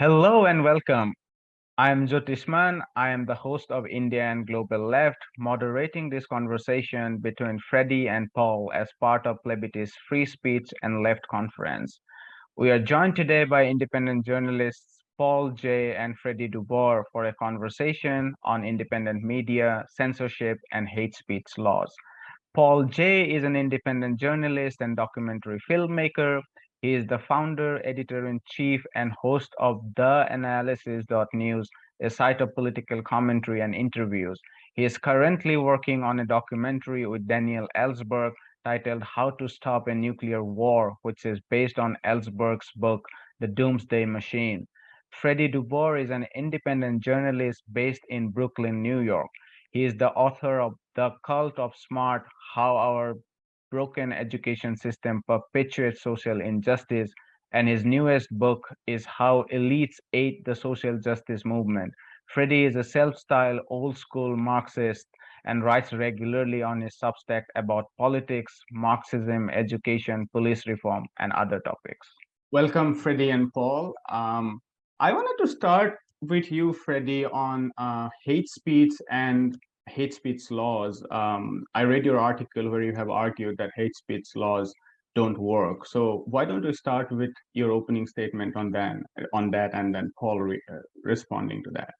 Hello and welcome. I'm Jyotishman. I am the host of India and Global Left, moderating this conversation between Freddie and Paul as part of Plebitis Free Speech and Left Conference. We are joined today by independent journalists Paul Jay and Freddie deBoer for a conversation on independent media, censorship, and hate speech laws. Paul Jay is an independent journalist and documentary filmmaker he is the founder, editor-in-chief, and host of TheAnalysis.news, a site of political commentary and interviews. He is currently working on a documentary with Daniel Ellsberg titled How to Stop a Nuclear War, which is based on Ellsberg's book, The Doomsday Machine. Freddie deBoer is an independent journalist based in Brooklyn, New York. He is the author of The Cult of Smart, How Our broken education system perpetuates social injustice, and his newest book is How Elites Ate the Social Justice Movement. Freddie is a self-styled old-school Marxist and writes regularly on his Substack about politics, Marxism, education, police reform, and other topics. Welcome, Freddie and Paul. Um, I wanted to start with you, Freddie, on uh, hate speech and hate speech laws. Um, I read your article where you have argued that hate speech laws don't work. So why don't you start with your opening statement on that, on that, and then Paul re uh, responding to that.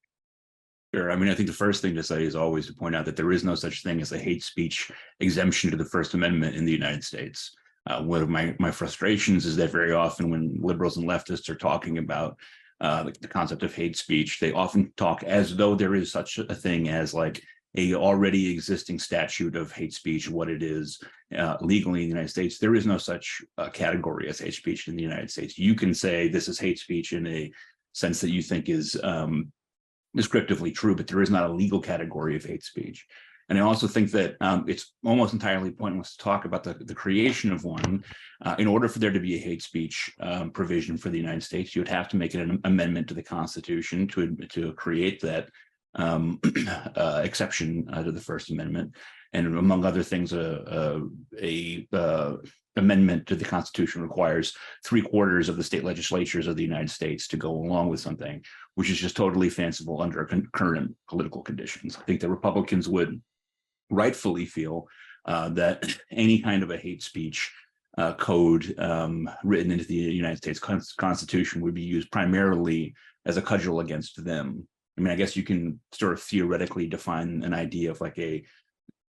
Sure. I mean, I think the first thing to say is always to point out that there is no such thing as a hate speech exemption to the First Amendment in the United States. Uh, one of my, my frustrations is that very often when liberals and leftists are talking about uh, the, the concept of hate speech, they often talk as though there is such a thing as like a already existing statute of hate speech, what it is uh, legally in the United States. There is no such uh, category as hate speech in the United States. You can say this is hate speech in a sense that you think is um, descriptively true, but there is not a legal category of hate speech. And I also think that um, it's almost entirely pointless to talk about the, the creation of one. Uh, in order for there to be a hate speech um, provision for the United States, you would have to make an amendment to the Constitution to, to create that um, uh, exception uh, to the First Amendment, and among other things, a, a, a uh, amendment to the Constitution requires three quarters of the state legislatures of the United States to go along with something, which is just totally fanciful under current political conditions. I think the Republicans would rightfully feel uh, that any kind of a hate speech uh, code um, written into the United States Constitution would be used primarily as a cudgel against them I mean, I guess you can sort of theoretically define an idea of like a,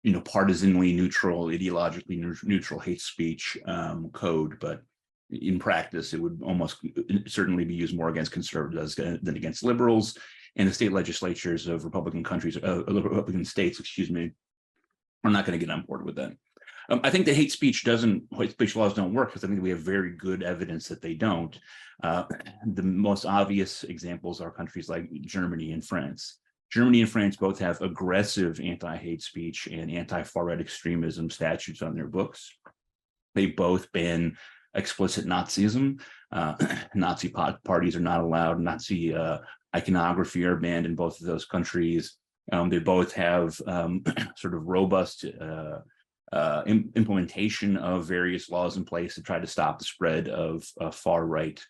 you know, partisanly neutral, ideologically neutral hate speech um, code, but in practice, it would almost certainly be used more against conservatives than against liberals. And the state legislatures of Republican countries, uh, Republican states, excuse me, are not going to get on board with that. Um, I think the hate speech doesn't, hate speech laws don't work because I think we have very good evidence that they don't. Uh, the most obvious examples are countries like Germany and France. Germany and France both have aggressive anti-hate speech and anti-far right extremism statutes on their books. They both ban explicit Nazism. Uh, Nazi parties are not allowed. Nazi uh, iconography are banned in both of those countries. Um, they both have um, sort of robust uh, uh, implementation of various laws in place to try to stop the spread of uh, far right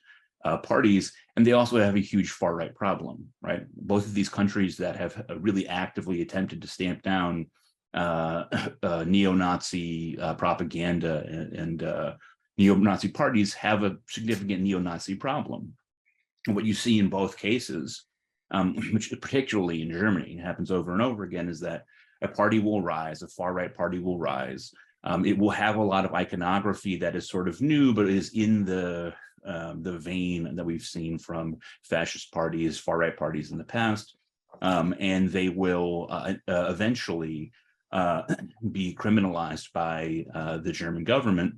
uh, parties. And they also have a huge far right problem, right? Both of these countries that have uh, really actively attempted to stamp down uh, uh, neo-Nazi propaganda and, and neo-Nazi parties have a significant neo-Nazi problem. And what you see in both cases, um, which particularly in Germany happens over and over again, is that a party will rise, a far right party will rise. Um, it will have a lot of iconography that is sort of new, but is in the um, the vein that we've seen from fascist parties, far right parties in the past, um, and they will uh, uh, eventually uh, be criminalized by uh, the German government.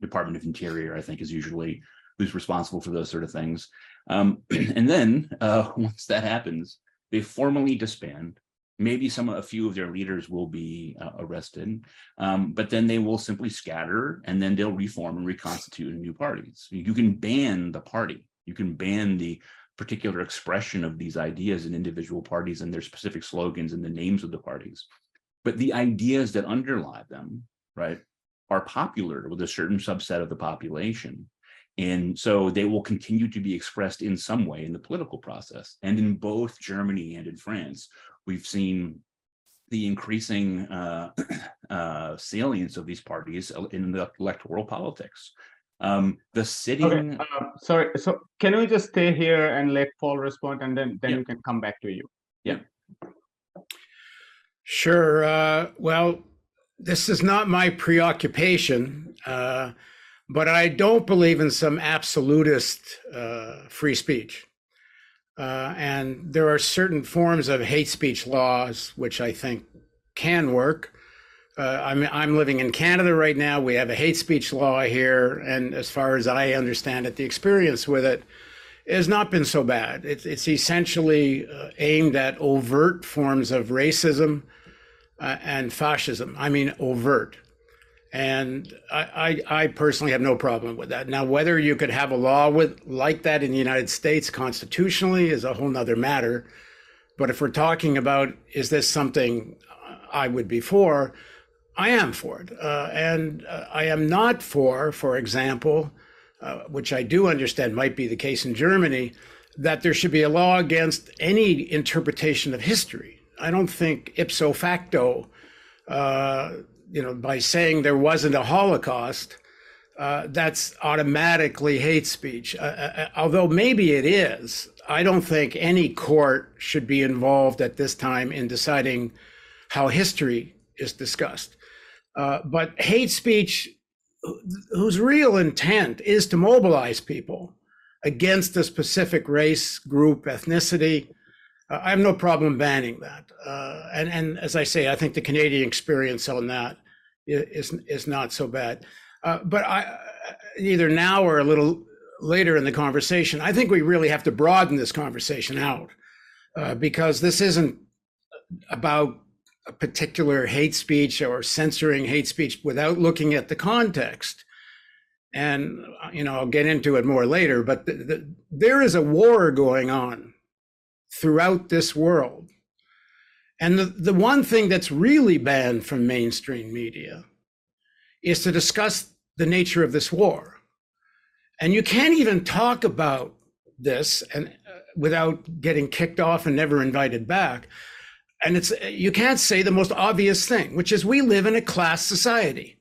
Department of Interior, I think, is usually who's responsible for those sort of things. Um, and then uh, once that happens, they formally disband maybe some a few of their leaders will be uh, arrested um, but then they will simply scatter and then they'll reform and reconstitute new parties. You can ban the party. You can ban the particular expression of these ideas in individual parties and their specific slogans and the names of the parties. But the ideas that underlie them right are popular with a certain subset of the population. And so they will continue to be expressed in some way in the political process. And in both Germany and in France, we've seen the increasing uh, uh, salience of these parties in the electoral politics. Um, the sitting. Okay, uh, sorry. So can we just stay here and let Paul respond, and then then Yeah. we can come back to you. Yeah. Sure. Uh, well, this is not my preoccupation, uh, but I don't believe in some absolutist uh, free speech. Uh, and there are certain forms of hate speech laws which I think can work. Uh, I'm, I'm living in Canada right now. We have a hate speech law here. And as far as I understand it, the experience with it has not been so bad. It's, it's essentially uh, aimed at overt forms of racism uh, and fascism. I mean, overt. And I, I, I personally have no problem with that. Now, whether you could have a law with like that in the United States constitutionally is a whole nother matter. But if we're talking about is this something I would be for, I am for it. Uh, and uh, I am not for, for example, uh, which I do understand might be the case in Germany, that there should be a law against any interpretation of history. I don't think ipso facto, uh, you know, by saying there wasn't a Holocaust, uh, that's automatically hate speech. Uh, uh, although maybe it is, I don't think any court should be involved at this time in deciding how history is discussed. Uh, but hate speech, whose real intent is to mobilize people against a specific race, group, ethnicity, uh, I have no problem banning that. Uh, and, and as I say, I think the Canadian experience on that is, is not so bad. Uh, but I, either now or a little later in the conversation, I think we really have to broaden this conversation out uh, because this isn't about a particular hate speech or censoring hate speech without looking at the context. And, uh, you know, I'll get into it more later, but the, the, there is a war going on throughout this world. And the, the one thing that's really banned from mainstream media is to discuss the nature of this war. And you can't even talk about this and uh, without getting kicked off and never invited back. And it's you can't say the most obvious thing, which is we live in a class society.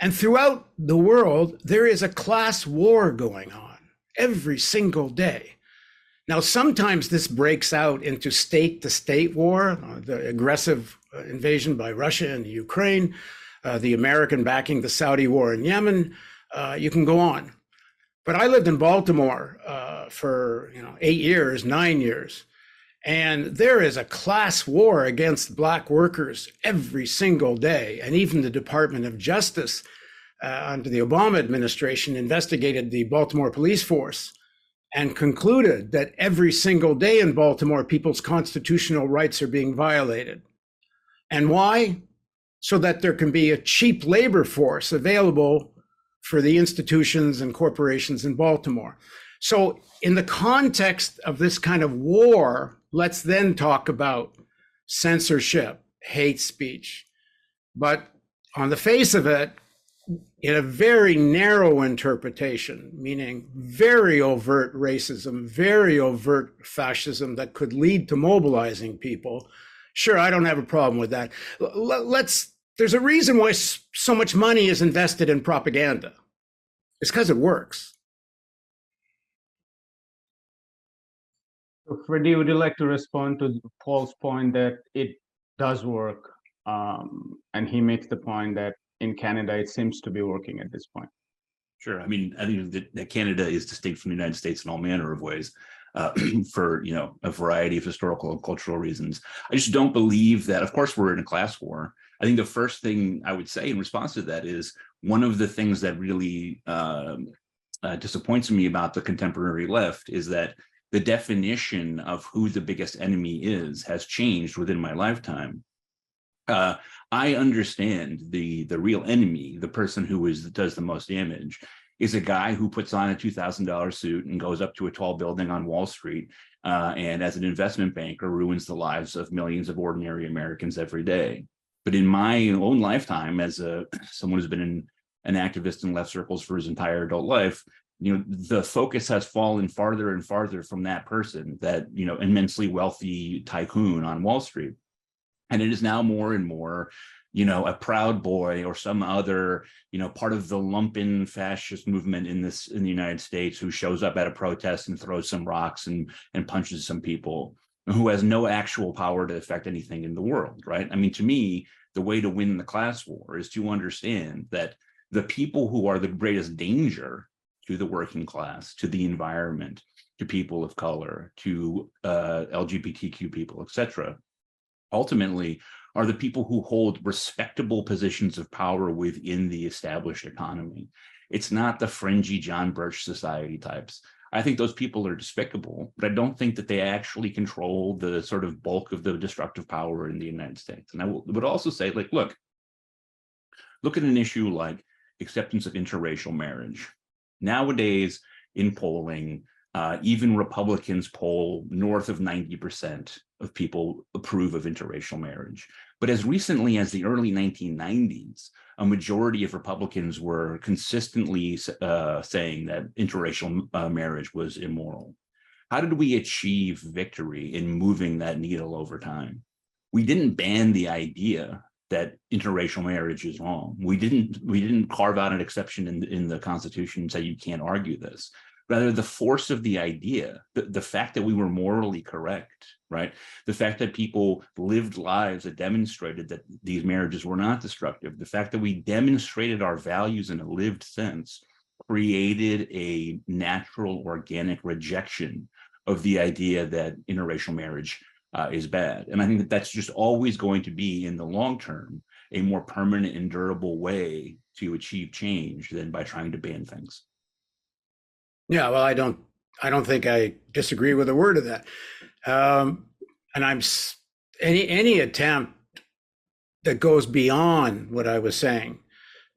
And throughout the world, there is a class war going on every single day. Now, sometimes this breaks out into state to state war, uh, the aggressive uh, invasion by Russia and Ukraine, uh, the American backing the Saudi war in Yemen. Uh, you can go on. But I lived in Baltimore uh, for you know eight years, nine years, and there is a class war against black workers every single day. And even the Department of Justice, uh, under the Obama administration, investigated the Baltimore police force and concluded that every single day in Baltimore, people's constitutional rights are being violated. And why? So that there can be a cheap labor force available for the institutions and corporations in Baltimore. So, in the context of this kind of war, let's then talk about censorship, hate speech. But on the face of it, in a very narrow interpretation, meaning very overt racism, very overt fascism that could lead to mobilizing people, sure, I don't have a problem with that. Let's, there's a reason why so much money is invested in propaganda. It's because it works. Freddie, would you like to respond to Paul's point that it does work? Um, and he makes the point that in Canada, it seems to be working at this point. Sure. I mean, I think that, that Canada is distinct from the United States in all manner of ways. Uh, for you know a variety of historical and cultural reasons, I just don't believe that. Of course, we're in a class war. I think the first thing I would say in response to that is one of the things that really um, uh, disappoints me about the contemporary left is that the definition of who the biggest enemy is has changed within my lifetime. Uh, I understand the the real enemy, the person who is does the most damage, is a guy who puts on a two thousand dollar suit and goes up to a tall building on Wall Street, uh, and as an investment banker ruins the lives of millions of ordinary Americans every day. But in my own lifetime, as a someone who's been in, an activist in left circles for his entire adult life, you know the focus has fallen farther and farther from that person that you know immensely wealthy tycoon on wall street and it is now more and more you know a proud boy or some other you know part of the lumpen fascist movement in this in the united states who shows up at a protest and throws some rocks and and punches some people who has no actual power to affect anything in the world right i mean to me the way to win the class war is to understand that the people who are the greatest danger to the working class, to the environment, to people of color, to uh, LGBTQ people, etc., ultimately are the people who hold respectable positions of power within the established economy. It's not the fringy John Birch society types. I think those people are despicable, but I don't think that they actually control the sort of bulk of the destructive power in the United States. And I would also say, like, look, look at an issue like acceptance of interracial marriage. Nowadays, in polling, uh, even Republicans poll north of 90% of people approve of interracial marriage. But as recently as the early 1990s, a majority of Republicans were consistently uh, saying that interracial uh, marriage was immoral. How did we achieve victory in moving that needle over time? We didn't ban the idea that interracial marriage is wrong. We didn't we didn't carve out an exception in in the Constitution and say you can't argue this. Rather, the force of the idea, the, the fact that we were morally correct, right? The fact that people lived lives that demonstrated that these marriages were not destructive, the fact that we demonstrated our values in a lived sense created a natural organic rejection of the idea that interracial marriage uh, is bad. And I think that that's just always going to be in the long term a more permanent and durable way to achieve change than by trying to ban things. Yeah, well, I don't, I don't think I disagree with a word of that. Um, and I'm any any attempt that goes beyond what I was saying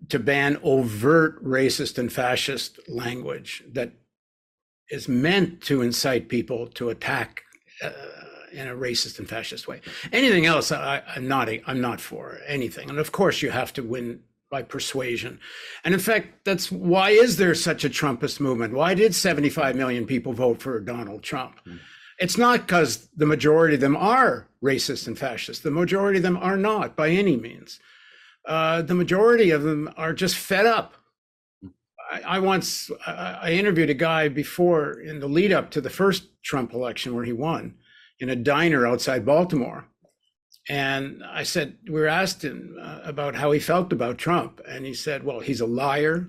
to ban overt racist and fascist language that is meant to incite people to attack uh, in a racist and fascist way. Anything else, I, am not. I'm not for anything. And of course, you have to win by persuasion. And in fact, that's why is there such a Trumpist movement? Why did 75 million people vote for Donald Trump? Mm. It's not because the majority of them are racist and fascist. The majority of them are not by any means. Uh, the majority of them are just fed up. I, I once I, I interviewed a guy before in the lead up to the first Trump election where he won in a diner outside Baltimore. And I said, we were asked him uh, about how he felt about Trump. And he said, well, he's a liar.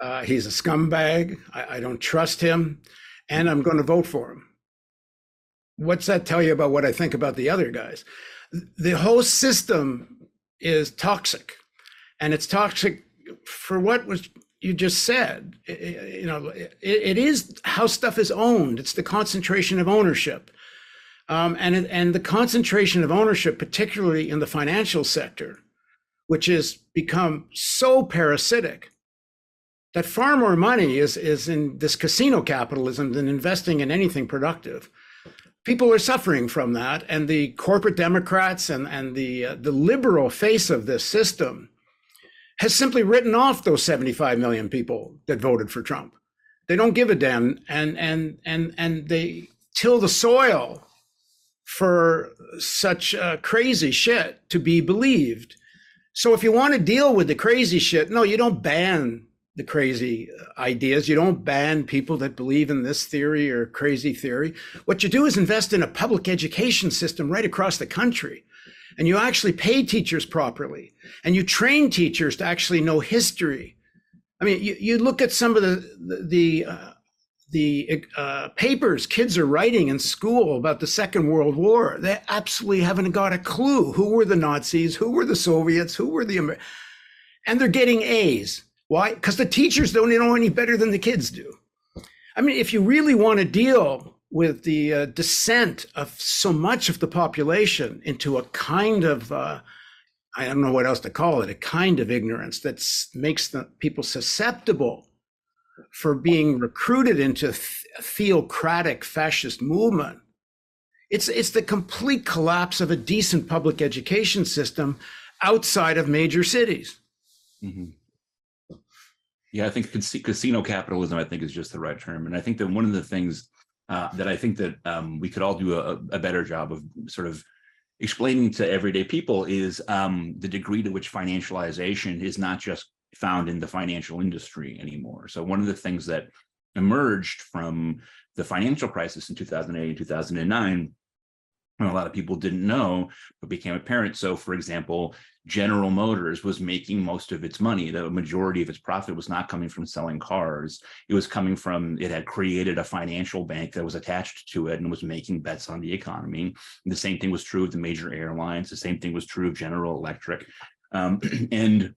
Uh, he's a scumbag. I, I don't trust him. And I'm going to vote for him. What's that tell you about what I think about the other guys? The whole system is toxic. And it's toxic for what was you just said. You know, it, it is how stuff is owned. It's the concentration of ownership. Um, and, and the concentration of ownership, particularly in the financial sector, which has become so parasitic that far more money is, is in this casino capitalism than investing in anything productive. People are suffering from that, and the corporate Democrats and, and the, uh, the liberal face of this system has simply written off those 75 million people that voted for Trump. They don't give a damn, and and and and they till the soil for such uh, crazy shit to be believed. So if you want to deal with the crazy shit, no, you don't ban the crazy uh, ideas. You don't ban people that believe in this theory or crazy theory. What you do is invest in a public education system right across the country. And you actually pay teachers properly. And you train teachers to actually know history. I mean, you, you look at some of the, the, the uh, the uh, papers kids are writing in school about the Second World War, they absolutely haven't got a clue who were the Nazis, who were the Soviets, who were the Amer- and they're getting A's. Why? Because the teachers don't know any better than the kids do. I mean, if you really want to deal with the uh, descent of so much of the population into a kind of uh, I don't know what else to call it, a kind of ignorance that makes the people susceptible for being recruited into theocratic fascist movement. It's, it's the complete collapse of a decent public education system outside of major cities. Mm-hmm. Yeah, I think casino capitalism, I think, is just the right term. And I think that one of the things uh, that I think that um, we could all do a, a, better job of sort of explaining to everyday people is um, the degree to which financialization is not just found in the financial industry anymore. So one of the things that emerged from the financial crisis in 2008 and 2009 a lot of people didn't know, but became apparent. So, for example, General Motors was making most of its money. The majority of its profit was not coming from selling cars. It was coming from, it had created a financial bank that was attached to it and was making bets on the economy. And the same thing was true of the major airlines. The same thing was true of General Electric. Um, and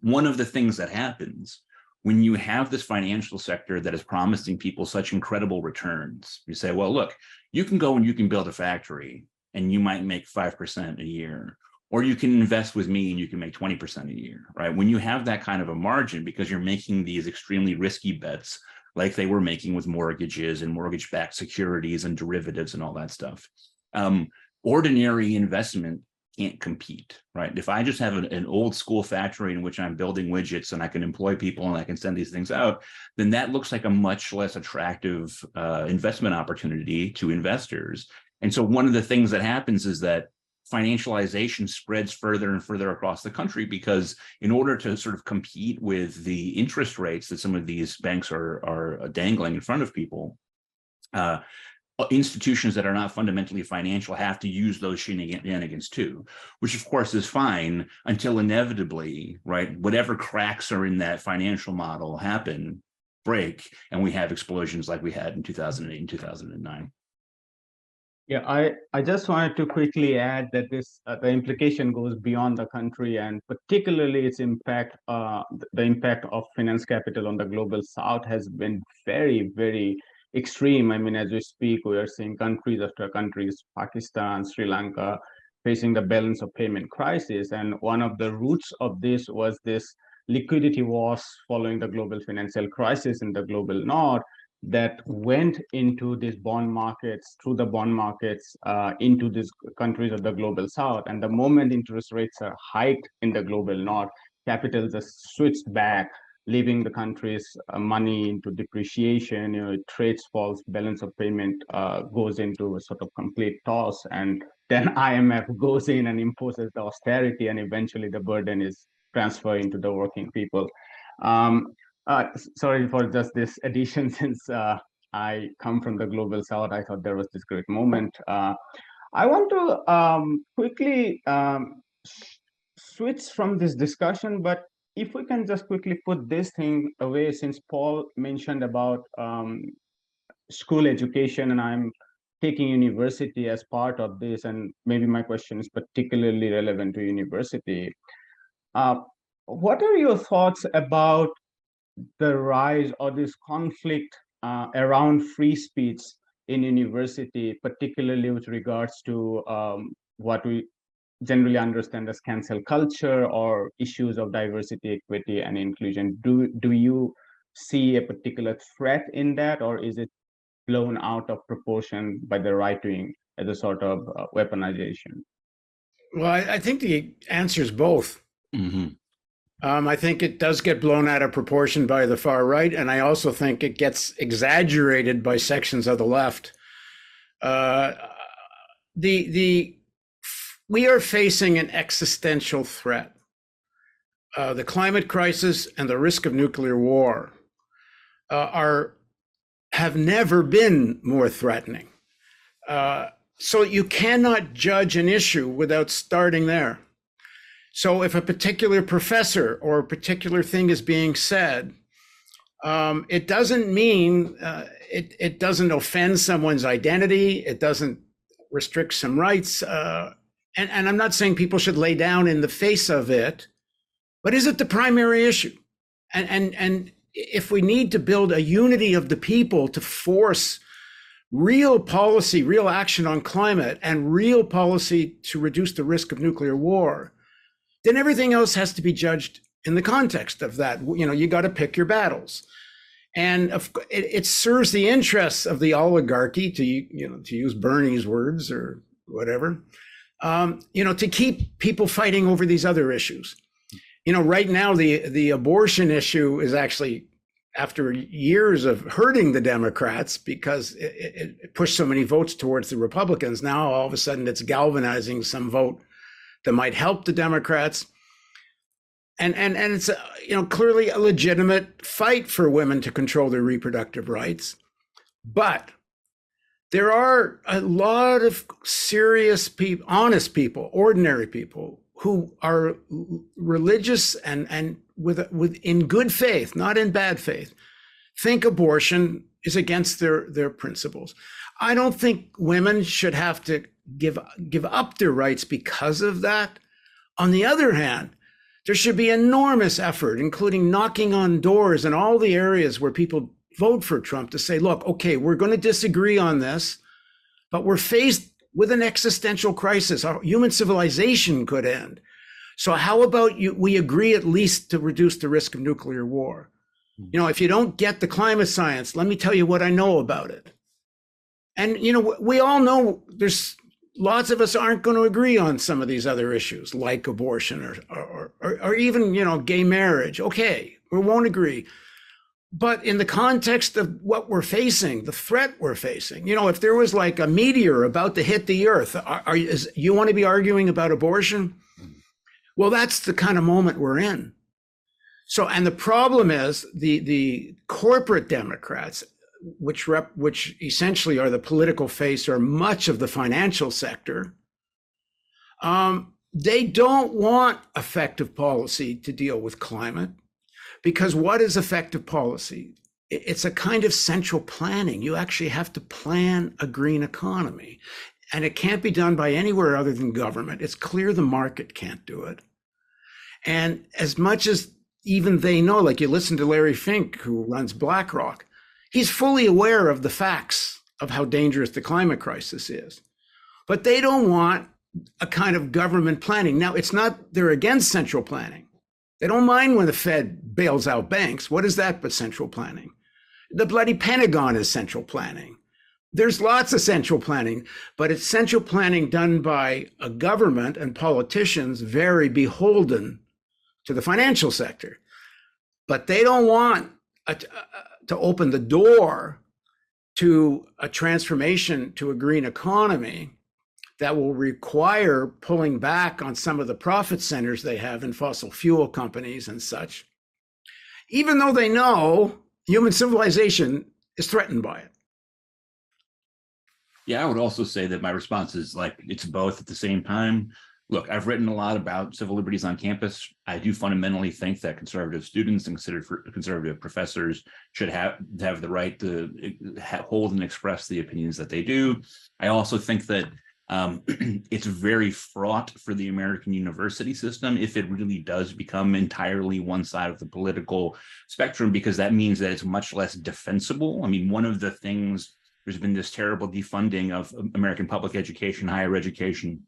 one of the things that happens when you have this financial sector that is promising people such incredible returns, you say, well, look, you can go and you can build a factory and you might make 5% a year or you can invest with me and you can make 20% a year, right? When you have that kind of a margin, because you're making these extremely risky bets, like they were making with mortgages and mortgage backed securities and derivatives and all that stuff. Um, ordinary investment can't compete, right? If I just have an, an, old school factory in which I'm building widgets and I can employ people and I can send these things out, then that looks like a much less attractive uh, investment opportunity to investors. And so one of the things that happens is that financialization spreads further and further across the country because in order to sort of compete with the interest rates that some of these banks are, are dangling in front of people, uh, institutions that are not fundamentally financial have to use those shenanigans too, which of course is fine until inevitably, right, whatever cracks are in that financial model happen, break, and we have explosions like we had in 2008 and 2009. Yeah, I, I just wanted to quickly add that this uh, the implication goes beyond the country and particularly its impact, uh, the impact of finance capital on the global south has been very, very extreme. I mean, as we speak, we are seeing countries after countries, Pakistan, Sri Lanka, facing the balance of payment crisis. And one of the roots of this was this liquidity wars following the global financial crisis in the global north that went into these bond markets through the bond markets uh, into these countries of the global south and the moment interest rates are hiked in the global north capital just switched back leaving the country's uh, money into depreciation you know trades falls balance of payment uh, goes into a sort of complete toss and then imf goes in and imposes the austerity and eventually the burden is transferred into the working people um, uh, sorry for just this addition since uh, I come from the global south. I thought there was this great moment. Uh, I want to um, quickly um, switch from this discussion, but if we can just quickly put this thing away, since Paul mentioned about um, school education, and I'm taking university as part of this, and maybe my question is particularly relevant to university. Uh, what are your thoughts about the rise or this conflict uh, around free speech in university, particularly with regards to um, what we generally understand as cancel culture or issues of diversity, equity, and inclusion. Do, do you see a particular threat in that, or is it blown out of proportion by the right wing as a sort of uh, weaponization? Well, I, I, think the answer is both. Mm -hmm. Um, I think it does get blown out of proportion by the far right, and I also think it gets exaggerated by sections of the left. Uh, the the we are facing an existential threat. Uh, the climate crisis and the risk of nuclear war uh, are have never been more threatening. Uh, so you cannot judge an issue without starting there. So if a particular professor or a particular thing is being said, um, it doesn't mean uh, it, it doesn't offend someone's identity. It doesn't restrict some rights. And, and I'm not saying people should lay down in the face of it, but is it the primary issue? And, and, and if we need to build a unity of the people to force real policy, real action on climate, and real policy to reduce the risk of nuclear war, then everything else has to be judged in the context of that. You know, you got to pick your battles. And it, it serves the interests of the oligarchy, to you know, to use Bernie's words or whatever, um, you know, to keep people fighting over these other issues. you know, right now the the abortion issue is actually after years of hurting the Democrats because it, it, pushed so many votes towards the Republicans. Now all of a sudden it's galvanizing some vote that might help the Democrats. And and and it's you know clearly a legitimate fight for women to control their reproductive rights, but there are a lot of serious people, honest people, ordinary people who are religious and and with with in good faith, not in bad faith, think abortion is against their their principles. I don't think women should have to give give up their rights because of that. On the other hand, there should be enormous effort, including knocking on doors in all the areas where people vote for Trump to say, look, okay, we're going to disagree on this, but we're faced with an existential crisis. Our human civilization could end. So how about you, we agree at least to reduce the risk of nuclear war? You know, if you don't get the climate science, let me tell you what I know about it. And, you know, we all know there's lots of us aren't going to agree on some of these other issues like abortion or, or, or, or even, you know, gay marriage. Okay, we won't agree but in the context of what we're facing, the threat we're facing, you know, if there was like a meteor about to hit the earth, are, are is, you want to be arguing about abortion? Well, that's the kind of moment we're in. So, and the problem is the the corporate Democrats, which rep, which essentially are the political face or much of the financial sector, um, they don't want effective policy to deal with climate because what is effective policy? It's a kind of central planning. You actually have to plan a green economy. And it can't be done by anywhere other than government. It's clear the market can't do it. And as much as even they know, like you listen to Larry Fink, who runs BlackRock, he's fully aware of the facts of how dangerous the climate crisis is. But they don't want a kind of government planning. Now, it's not they're against central planning. They don't mind when the Fed bails out banks. What is that but central planning? The bloody Pentagon is central planning. There's lots of central planning, but it's central planning done by a government and politicians very beholden to the financial sector. But they don't want a, a, to open the door to a transformation to a green economy that will require pulling back on some of the profit centers they have in fossil fuel companies and such, even though they know human civilization is threatened by it. Yeah, I would also say that my response is like it's both at the same time. Look, I've written a lot about civil liberties on campus. I do fundamentally think that conservative students and conservative professors should have have the right to eh, hold and express the opinions that they do. I also think that um, it's very fraught for the American university system if it really does become entirely one side of the political spectrum, because that means that it's much less defensible. I mean, one of the things, there's been this terrible defunding of American public education, higher education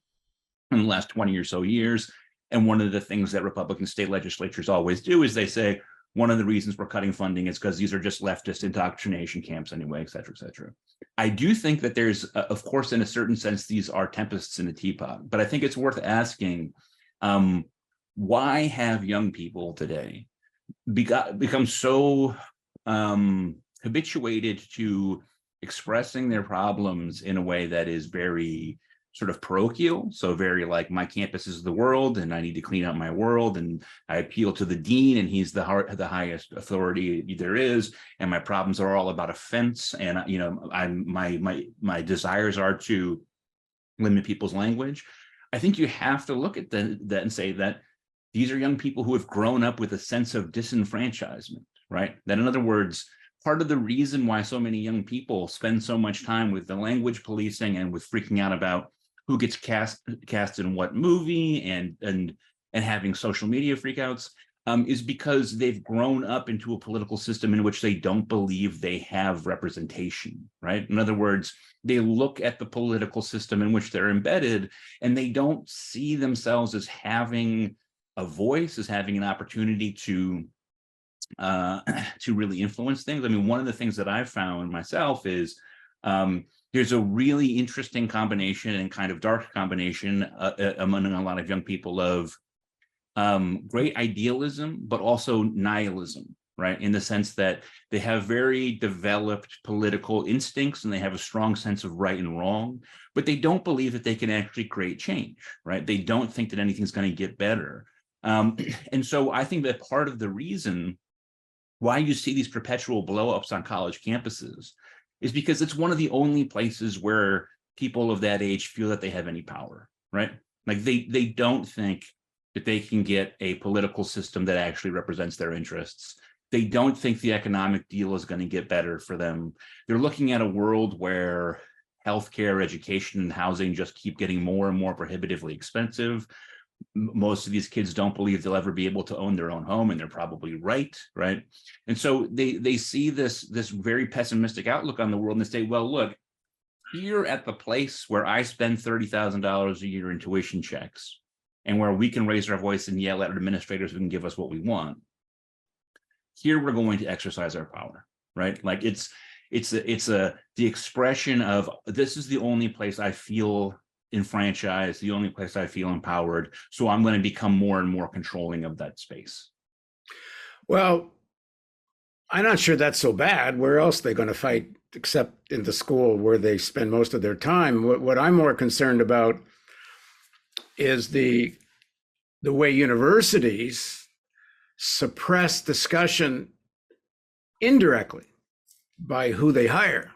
in the last 20 or so years. And one of the things that Republican state legislatures always do is they say, one of the reasons we're cutting funding is because these are just leftist indoctrination camps anyway, et cetera, et cetera. I do think that there's, uh, of course, in a certain sense, these are tempests in a teapot, but I think it's worth asking um, why have young people today become so um, habituated to expressing their problems in a way that is very sort of parochial. So very like my campus is the world and I need to clean up my world. And I appeal to the dean and he's the heart, the highest authority there is. And my problems are all about offense. And, you know, I'm my, my, my desires are to limit people's language. I think you have to look at the, that and say that these are young people who have grown up with a sense of disenfranchisement, right? That in other words, part of the reason why so many young people spend so much time with the language policing and with freaking out about who gets cast cast in what movie and and and having social media freakouts um, is because they've grown up into a political system in which they don't believe they have representation, right? In other words, they look at the political system in which they're embedded and they don't see themselves as having a voice, as having an opportunity to uh, to really influence things. I mean, one of the things that I've found myself is um, there's a really interesting combination and kind of dark combination uh, uh, among a lot of young people of um, great idealism, but also nihilism, right? In the sense that they have very developed political instincts and they have a strong sense of right and wrong, but they don't believe that they can actually create change, right? They don't think that anything's going to get better. Um, and so I think that part of the reason why you see these perpetual blowups on college campuses is because it's one of the only places where people of that age feel that they have any power, right? Like they they don't think that they can get a political system that actually represents their interests. They don't think the economic deal is going to get better for them. They're looking at a world where healthcare, education, and housing just keep getting more and more prohibitively expensive. Most of these kids don't believe they'll ever be able to own their own home, and they're probably right, right? And so they they see this this very pessimistic outlook on the world, and they say, "Well, look, here at the place where I spend thirty thousand dollars a year in tuition checks, and where we can raise our voice and yell at administrators who can give us what we want, here we're going to exercise our power, right? Like it's it's a, it's a the expression of this is the only place I feel enfranchised, the only place I feel empowered. So I'm going to become more and more controlling of that space. Well, I'm not sure that's so bad. Where else are they going to fight except in the school where they spend most of their time? What, what I'm more concerned about is the the way universities suppress discussion indirectly by who they hire.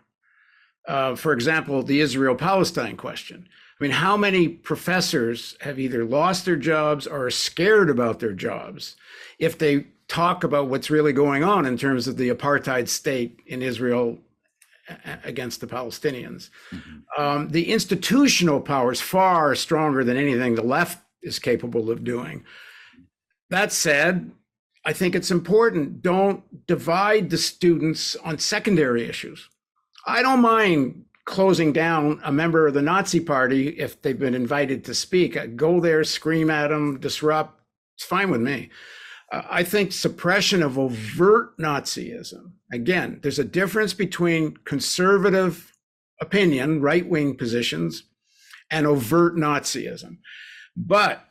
Uh, for example, the Israel Palestine question. I mean, how many professors have either lost their jobs or are scared about their jobs if they talk about what's really going on in terms of the apartheid state in Israel against the Palestinians? Mm-hmm. Um, the institutional power is far stronger than anything the left is capable of doing. That said, I think it's important. Don't divide the students on secondary issues. I don't mind closing down a member of the Nazi party if they've been invited to speak. Go there, scream at them, disrupt. It's fine with me. Uh, I think suppression of overt Nazism, again, there's a difference between conservative opinion, right wing positions, and overt Nazism. But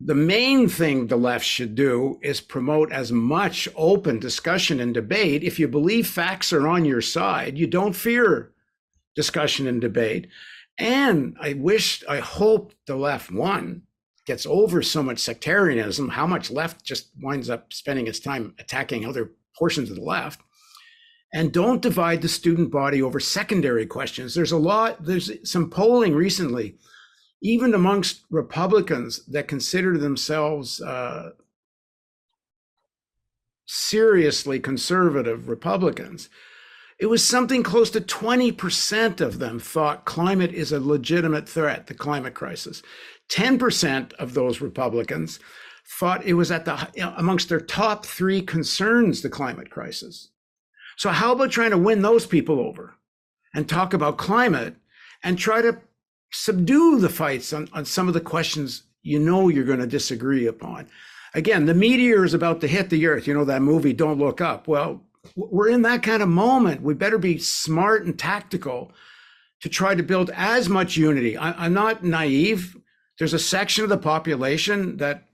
the main thing the left should do is promote as much open discussion and debate. If you believe facts are on your side, you don't fear discussion and debate. And I wish, I hope the left, one, gets over so much sectarianism, how much left just winds up spending its time attacking other portions of the left. And don't divide the student body over secondary questions. There's a lot, there's some polling recently even amongst Republicans that consider themselves uh, seriously conservative Republicans, it was something close to 20% of them thought climate is a legitimate threat, the climate crisis. 10% of those Republicans thought it was at the you know, amongst their top three concerns, the climate crisis. So how about trying to win those people over and talk about climate and try to subdue the fights on, on some of the questions you know you're going to disagree upon. Again, the meteor is about to hit the earth. You know that movie, Don't Look Up. Well, we're in that kind of moment. We better be smart and tactical to try to build as much unity. I, am not naive. There's a section of the population that,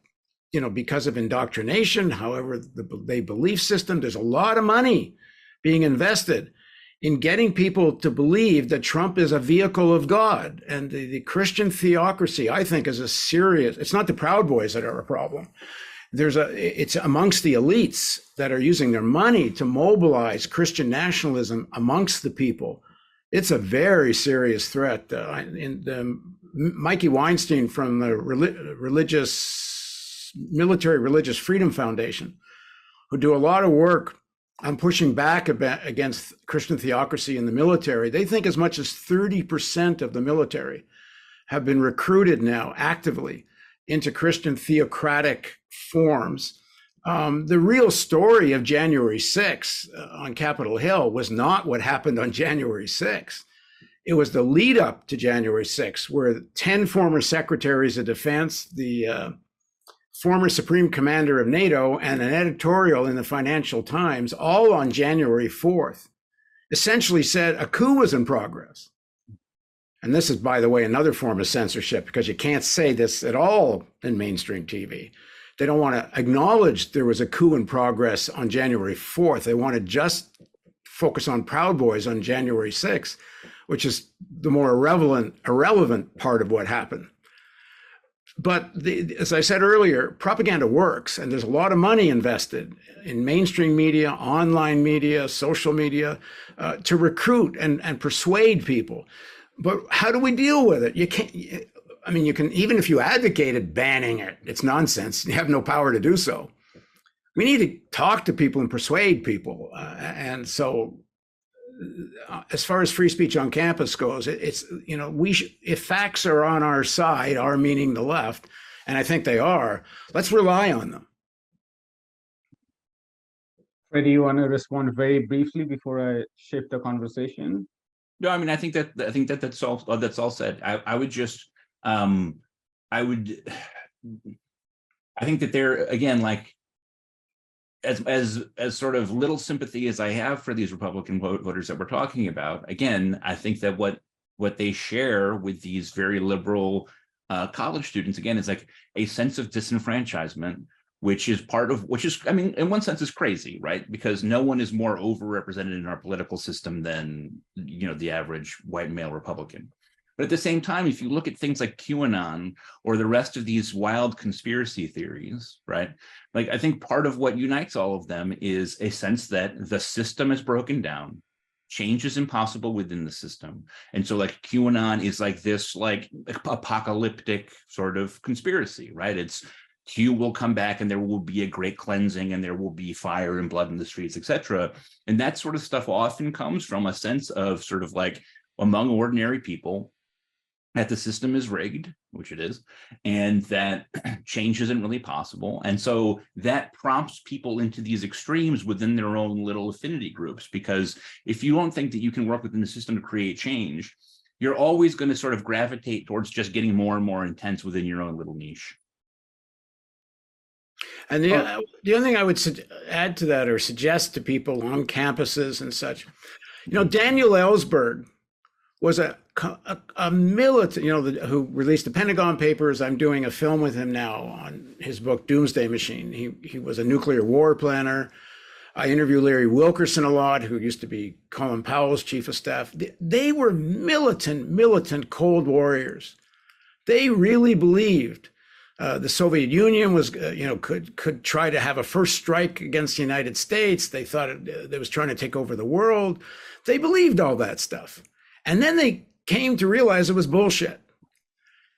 you know, because of indoctrination, however, the, they belief system, there's a lot of money being invested in getting people to believe that Trump is a vehicle of God. And the, the, Christian theocracy, I think, is a serious, it's not the Proud Boys that are a problem. There's a, it's amongst the elites that are using their money to mobilize Christian nationalism amongst the people. It's a very serious threat. Uh, Mikey Weinstein from the religious, military religious freedom foundation, who do a lot of work I'm pushing back against Christian theocracy in the military. They think as much as 30% of the military have been recruited now actively into Christian theocratic forms. Um, the real story of January 6th uh, on Capitol Hill was not what happened on January 6th. It was the lead up to January 6th, where 10 former secretaries of defense, the uh, former Supreme Commander of NATO, and an editorial in the Financial Times, all on January 4th, essentially said a coup was in progress. And this is, by the way, another form of censorship because you can't say this at all in mainstream TV. They don't want to acknowledge there was a coup in progress on January 4th. They want to just focus on Proud Boys on January 6th, which is the more irrelevant, irrelevant part of what happened. But the, as I said earlier, propaganda works, and there's a lot of money invested in mainstream media, online media, social media, uh, to recruit and, and persuade people. But how do we deal with it? You can't. I mean, you can even if you advocated banning it, it's nonsense. You have no power to do so. We need to talk to people and persuade people, uh, and so uh, as far as free speech on campus goes, it, it's you know we sh- if facts are on our side, our meaning the left, and I think they are, let's rely on them. Freddie, you want to respond very briefly before I shift the conversation? No, I mean, I think that I think that that's all that's all said. I, I would just um I would I think that there again, like as as as sort of little sympathy as I have for these Republican voters that we're talking about, again, I think that what what they share with these very liberal uh, college students again is like a sense of disenfranchisement which is part of which is i mean in one sense is crazy right? Because no one is more overrepresented in our political system than you know the average white male republican. But at the same time if you look at things like qanon or the rest of these wild conspiracy theories right like i think part of what unites all of them is a sense that the system is broken down change is impossible within the system. And so like qanon is like this like apocalyptic sort of conspiracy right? It's Q will come back and there will be a great cleansing and there will be fire and blood in the streets, etc. And that sort of stuff often comes from a sense of sort of like among ordinary people that the system is rigged, which it is, and that change isn't really possible. And so that prompts people into these extremes within their own little affinity groups. Because if you don't think that you can work within the system to create change, you're always going to sort of gravitate towards just getting more and more intense within your own little niche. And the, oh. the only thing I would su- add to that or suggest to people on campuses and such, you know, mm-hmm. Daniel Ellsberg was a, a, a militant, you know, the, who released the Pentagon Papers. I'm doing a film with him now on his book, Doomsday Machine. He, he was a nuclear war planner. I interview Larry Wilkerson a lot, who used to be Colin Powell's chief of staff. They, they were militant, militant Cold Warriors. They really believed uh, the Soviet Union was, uh, you know, could could try to have a first strike against the United States. They thought it, uh, they was trying to take over the world. They believed all that stuff, and then they came to realize it was bullshit.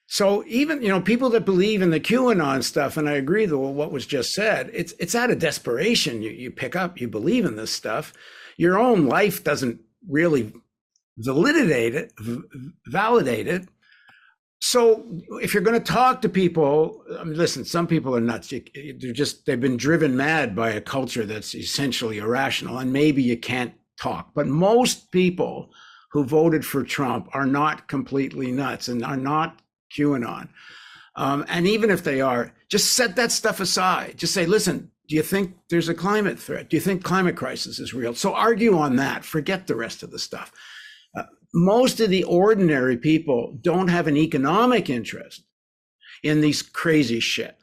So even you know people that believe in the QAnon stuff, and I agree with what was just said. It's it's out of desperation. You you pick up, you believe in this stuff. Your own life doesn't really validate it, validate it so if you're going to talk to people I mean, listen some people are nuts. They're just they've been driven mad by a culture that's essentially irrational and maybe you can't talk. But most people who voted for trump are not completely nuts and are not qanon. Um, and even if they are just set that stuff aside. Just say listen do you think there's a climate threat? Do you think climate crisis is real? So argue on that. Forget the rest of the stuff most of the ordinary people don't have an economic interest in these crazy shit.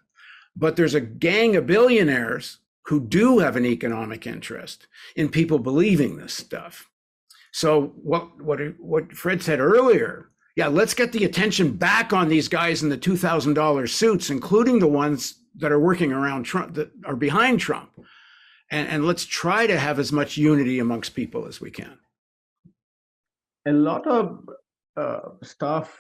But there's a gang of billionaires who do have an economic interest in people believing this stuff. So what what what Fred said earlier, yeah, let's get the attention back on these guys in the two thousand dollars suits, including the ones that are working around Trump that are behind Trump, and, and let's try to have as much unity amongst people as we can a lot of uh, stuff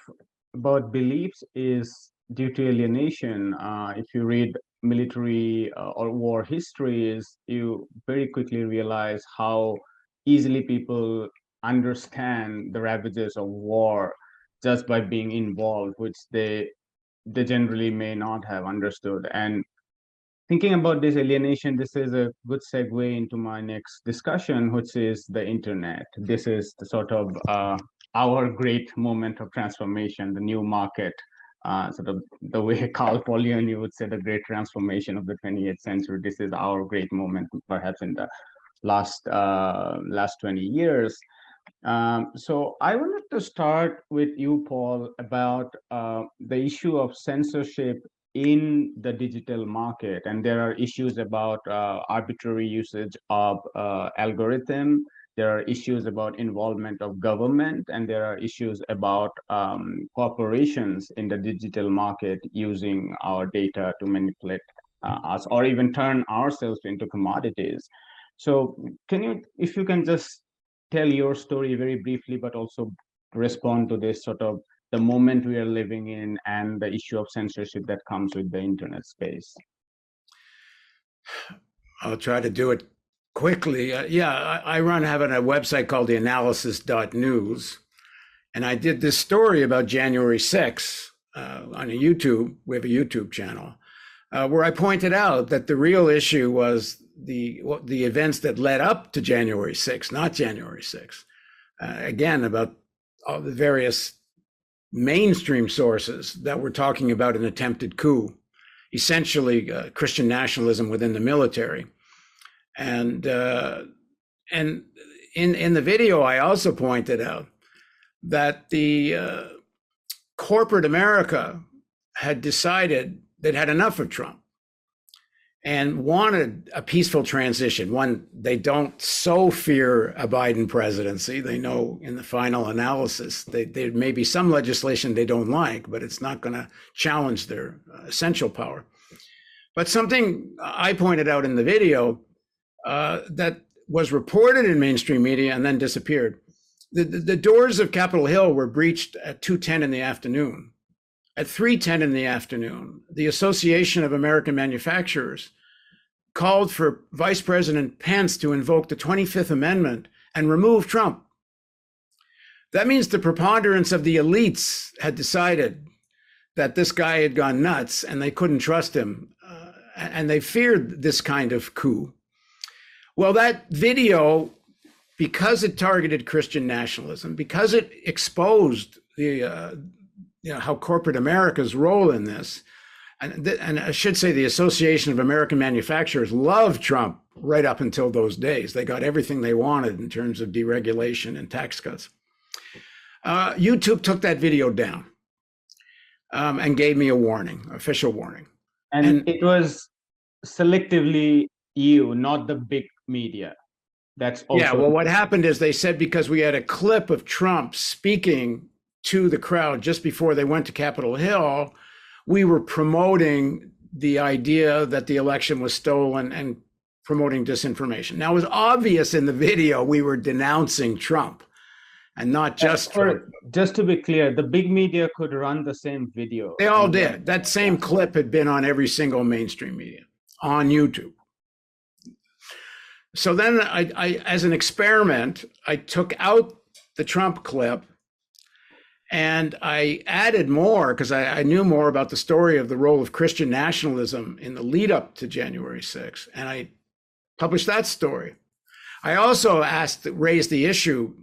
about beliefs is due to alienation. Uh, if you read military uh, or war histories, you very quickly realize how easily people understand the ravages of war just by being involved, which they they generally may not have understood. And thinking about this alienation, this is a good segue into my next discussion, which is the internet. This is the sort of uh, our great moment of transformation, the new market, uh, sort of the way Karl Polanyi would say the great transformation of the 28th century. This is our great moment, perhaps in the last uh, last 20 years. Um, so I wanted to start with you, Paul, about uh, the issue of censorship in the digital market and there are issues about uh, arbitrary usage of uh, algorithm. There are issues about involvement of government and there are issues about um, corporations in the digital market using our data to manipulate uh, us or even turn ourselves into commodities. So can you if you can just tell your story very briefly but also respond to this sort of the moment we are living in and the issue of censorship that comes with the internet space i'll try to do it quickly, uh, yeah, I, I, run having a website called the analysis.news. And I did this story about January 6th uh, on a YouTube. We have a YouTube channel uh, where I pointed out that the real issue was the the events that led up to January 6th, not January 6th. Uh, again, about all the various mainstream sources that were talking about an attempted coup, essentially uh, Christian nationalism within the military. And uh, and in in the video, I also pointed out that the uh, corporate America had decided they'd had enough of Trump and wanted a peaceful transition. One, they don't so fear a Biden presidency. They know in the final analysis there may be some legislation they don't like, but it's not going to challenge their uh, essential power. But something I pointed out in the video uh, that was reported in mainstream media and then disappeared. The, the, the, doors of Capitol Hill were breached at 2:10 in the afternoon. At 3:10 in the afternoon, the Association of American Manufacturers called for Vice President Pence to invoke the 25th Amendment and remove Trump. That means the preponderance of the elites had decided that this guy had gone nuts and they couldn't trust him. Uh, and they feared this kind of coup. Well, that video, because it targeted Christian nationalism, because it exposed the, uh, you know, how corporate America's role in this, and, th- and I should say the Association of American Manufacturers loved Trump right up until those days. They got everything they wanted in terms of deregulation and tax cuts. Uh, YouTube took that video down um, and gave me a warning, official warning. And, and it was selectively you, not the big media. That's also- yeah. Well, what happened is they said because we had a clip of Trump speaking to the crowd just before they went to Capitol Hill, we were promoting the idea that the election was stolen and promoting disinformation. Now, it was obvious in the video we were denouncing Trump and not just for, just to be clear the big media could run the same video. They all did. That same clip had been on every single mainstream media on youtube. So then I, I, as an experiment, I took out the Trump clip and I added more because I, I, knew more about the story of the role of Christian nationalism in the lead up to January 6th. And I published that story. I also asked, raised the issue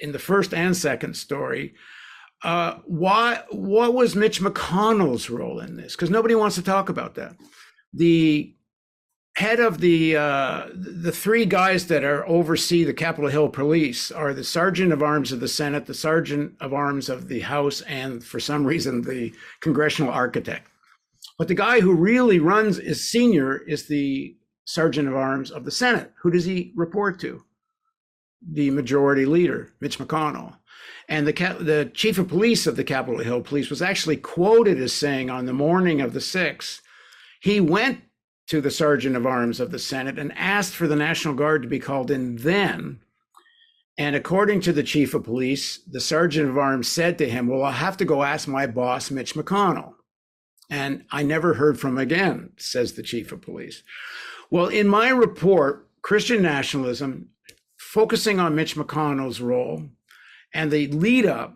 in the first and second story. Uh, why, what was Mitch McConnell's role in this? Because nobody wants to talk about that. The head of the uh, the three guys that are oversee the Capitol Hill Police are the Sergeant of Arms of the Senate, the Sergeant of Arms of the House, and for some reason the Congressional Architect. But the guy who really runs is senior is the Sergeant of Arms of the Senate. Who does he report to? The Majority Leader, Mitch McConnell. And the, the chief of police of the Capitol Hill Police was actually quoted as saying on the morning of the 6th, he went to the Sergeant of Arms of the Senate and asked for the National Guard to be called in then. And according to the chief of police, the Sergeant of Arms said to him, Well, I'll have to go ask my boss, Mitch McConnell. And I never heard from again, says the chief of police. Well, in my report, Christian nationalism, focusing on Mitch McConnell's role and the lead up.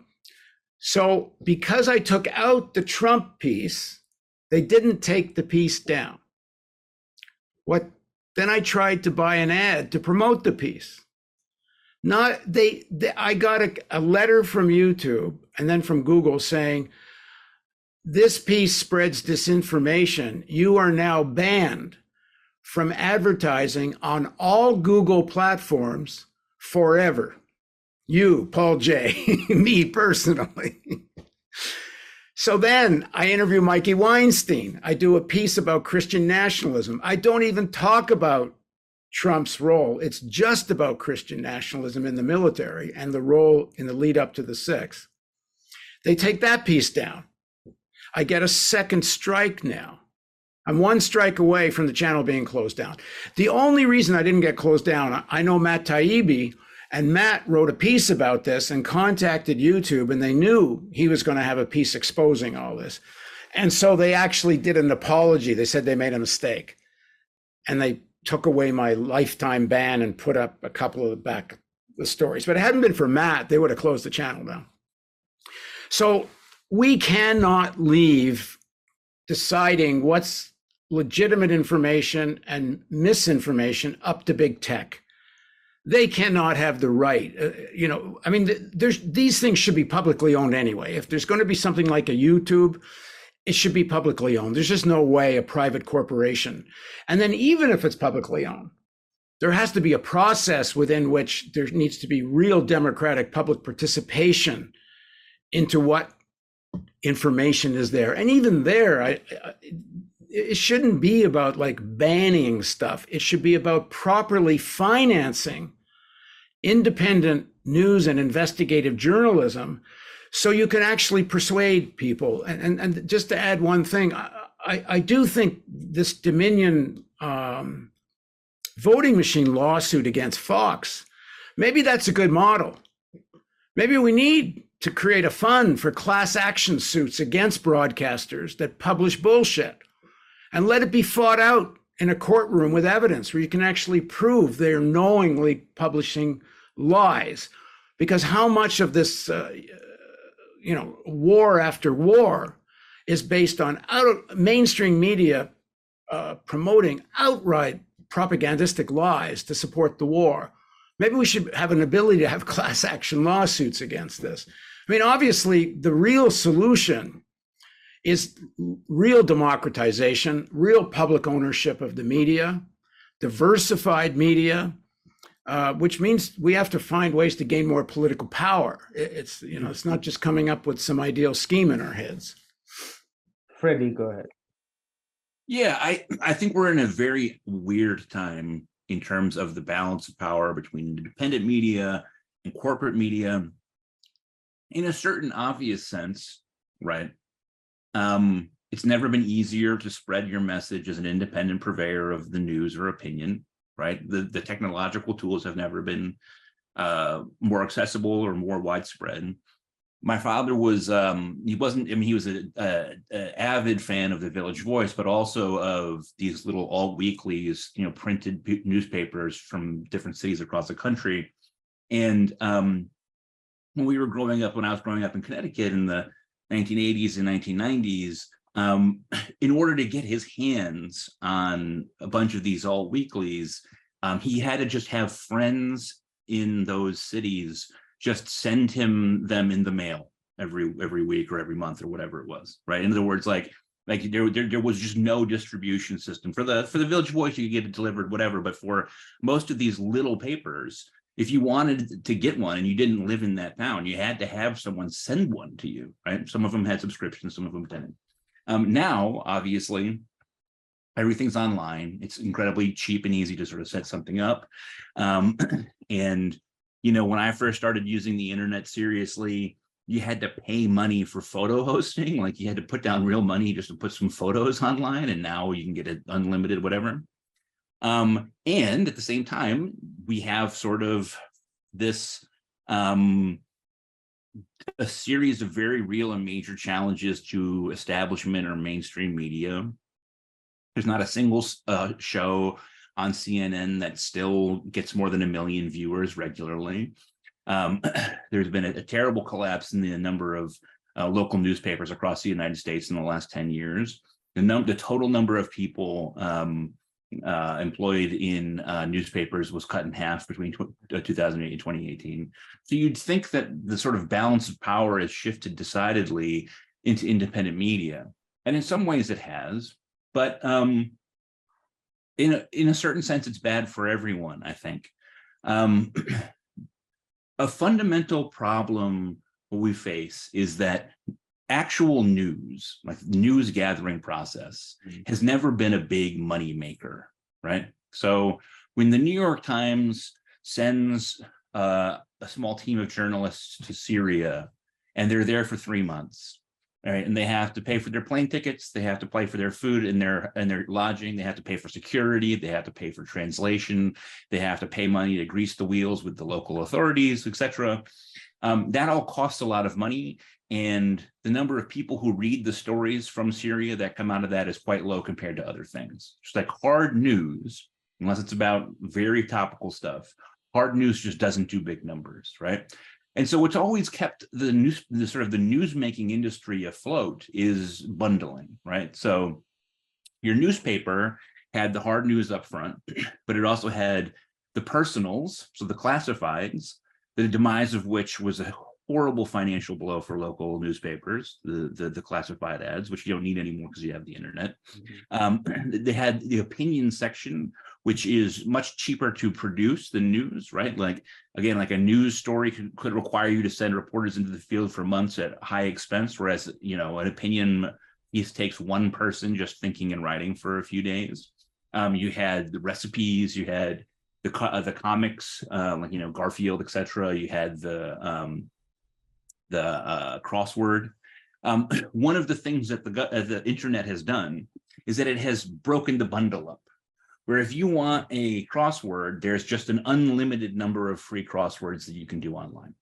So, because I took out the Trump piece, they didn't take the piece down. What then I tried to buy an ad to promote the piece. Not they, they I got a, a letter from YouTube and then from Google saying this piece spreads disinformation. You are now banned from advertising on all Google platforms forever. You, Paul Jay, me personally. So then I interview Mikey Weinstein. I do a piece about Christian nationalism. I don't even talk about Trump's role. It's just about Christian nationalism in the military and the role in the lead up to the sixth. They take that piece down. I get a second strike now. I'm one strike away from the channel being closed down. The only reason I didn't get closed down, I know Matt Taibbi, and Matt wrote a piece about this and contacted YouTube, and they knew he was going to have a piece exposing all this. And so they actually did an apology. They said they made a mistake. And they took away my lifetime ban and put up a couple of the back the stories. But it hadn't been for Matt, they would have closed the channel down. So we cannot leave deciding what's legitimate information and misinformation up to big tech. They cannot have the right, uh, you know. I mean, there's these things should be publicly owned anyway. If there's going to be something like a YouTube, it should be publicly owned. There's just no way a private corporation. And then even if it's publicly owned, there has to be a process within which there needs to be real democratic public participation into what information is there. And even there, I, I, it shouldn't be about like banning stuff. It should be about properly financing independent news and investigative journalism so you can actually persuade people. And, and, and just to add one thing, I, I, do think this Dominion um, voting machine lawsuit against Fox, maybe that's a good model. Maybe we need to create a fund for class action suits against broadcasters that publish bullshit and let it be fought out in a courtroom with evidence where you can actually prove they're knowingly publishing lies. Because how much of this uh, you know, war after war is based on out mainstream media uh, promoting outright propagandistic lies to support the war. Maybe we should have an ability to have class action lawsuits against this. I mean, obviously, the real solution is real democratization, real public ownership of the media, diversified media, uh, which means we have to find ways to gain more political power. It's you know it's not just coming up with some ideal scheme in our heads. Freddie, go ahead. Yeah, I I think we're in a very weird time in terms of the balance of power between independent media and corporate media. In a certain obvious sense, right? Um, it's never been easier to spread your message as an independent purveyor of the news or opinion right? The, the technological tools have never been uh, more accessible or more widespread. My father was, um, he wasn't, I mean, he was an avid fan of the Village Voice, but also of these little alt weeklies, you know, printed newspapers from different cities across the country. And um, when we were growing up, when I was growing up in Connecticut in the 1980s and 1990s, um, in order to get his hands on a bunch of these alt weeklies, um, he had to just have friends in those cities just send him them in the mail every every week or every month or whatever it was. Right. In other words, like like there, there there was just no distribution system for the for the Village Voice. You could get it delivered, whatever. But for most of these little papers, if you wanted to get one and you didn't live in that town, you had to have someone send one to you. Right. Some of them had subscriptions, some of them didn't. Um, now, obviously, everything's online. It's incredibly cheap and easy to sort of set something up. Um, and, you know, when I first started using the internet seriously, you had to pay money for photo hosting. Like you had to put down real money just to put some photos online. And now you can get it unlimited, whatever. Um, and at the same time, we have sort of this um, a series of very real and major challenges to establishment or mainstream media. There's not a single uh, show on CNN that still gets more than a million viewers regularly. Um, there's been a, a, terrible collapse in the number of uh, local newspapers across the United States in the last 10 years. The, num- the total number of people um, uh, employed in uh, newspapers was cut in half between uh, 2008 and 2018. So you'd think that the sort of balance of power has shifted decidedly into independent media, and in some ways it has. But um, in a, in a certain sense, it's bad for everyone. I think um, a fundamental problem we face is that actual news, like news gathering process, Mhm. has never been a big money maker, right? So when the New York Times sends uh, a small team of journalists to Syria and they're there for three months, right? And they have to pay for their plane tickets, they have to pay for their food and their and their lodging, they have to pay for security, they have to pay for translation, they have to pay money to grease the wheels with the local authorities, etc. Um, that all costs a lot of money, and the number of people who read the stories from Syria that come out of that is quite low compared to other things. Just like hard news, unless it's about very topical stuff, hard news just doesn't do big numbers, right? And so what's always kept the news, the sort of the newsmaking industry afloat is bundling, right? So your newspaper had the hard news up front, but it also had the personals, so the classifieds, the demise of which was a horrible financial blow for local newspapers, the the, the classified ads, which you don't need anymore because you have the internet. Um, they had the opinion section, which is much cheaper to produce than news, right? Like again, like a news story could, could require you to send reporters into the field for months at high expense, whereas you know an opinion piece takes one person just thinking and writing for a few days. Um, you had the recipes, you had the co- uh, the comics, uh, like you know Garfield, etc. You had the um, the uh, crossword. Um, one of the things that the uh, the internet has done is that it has broken the bundle up. Where if you want a crossword, there's just an unlimited number of free crosswords that you can do online.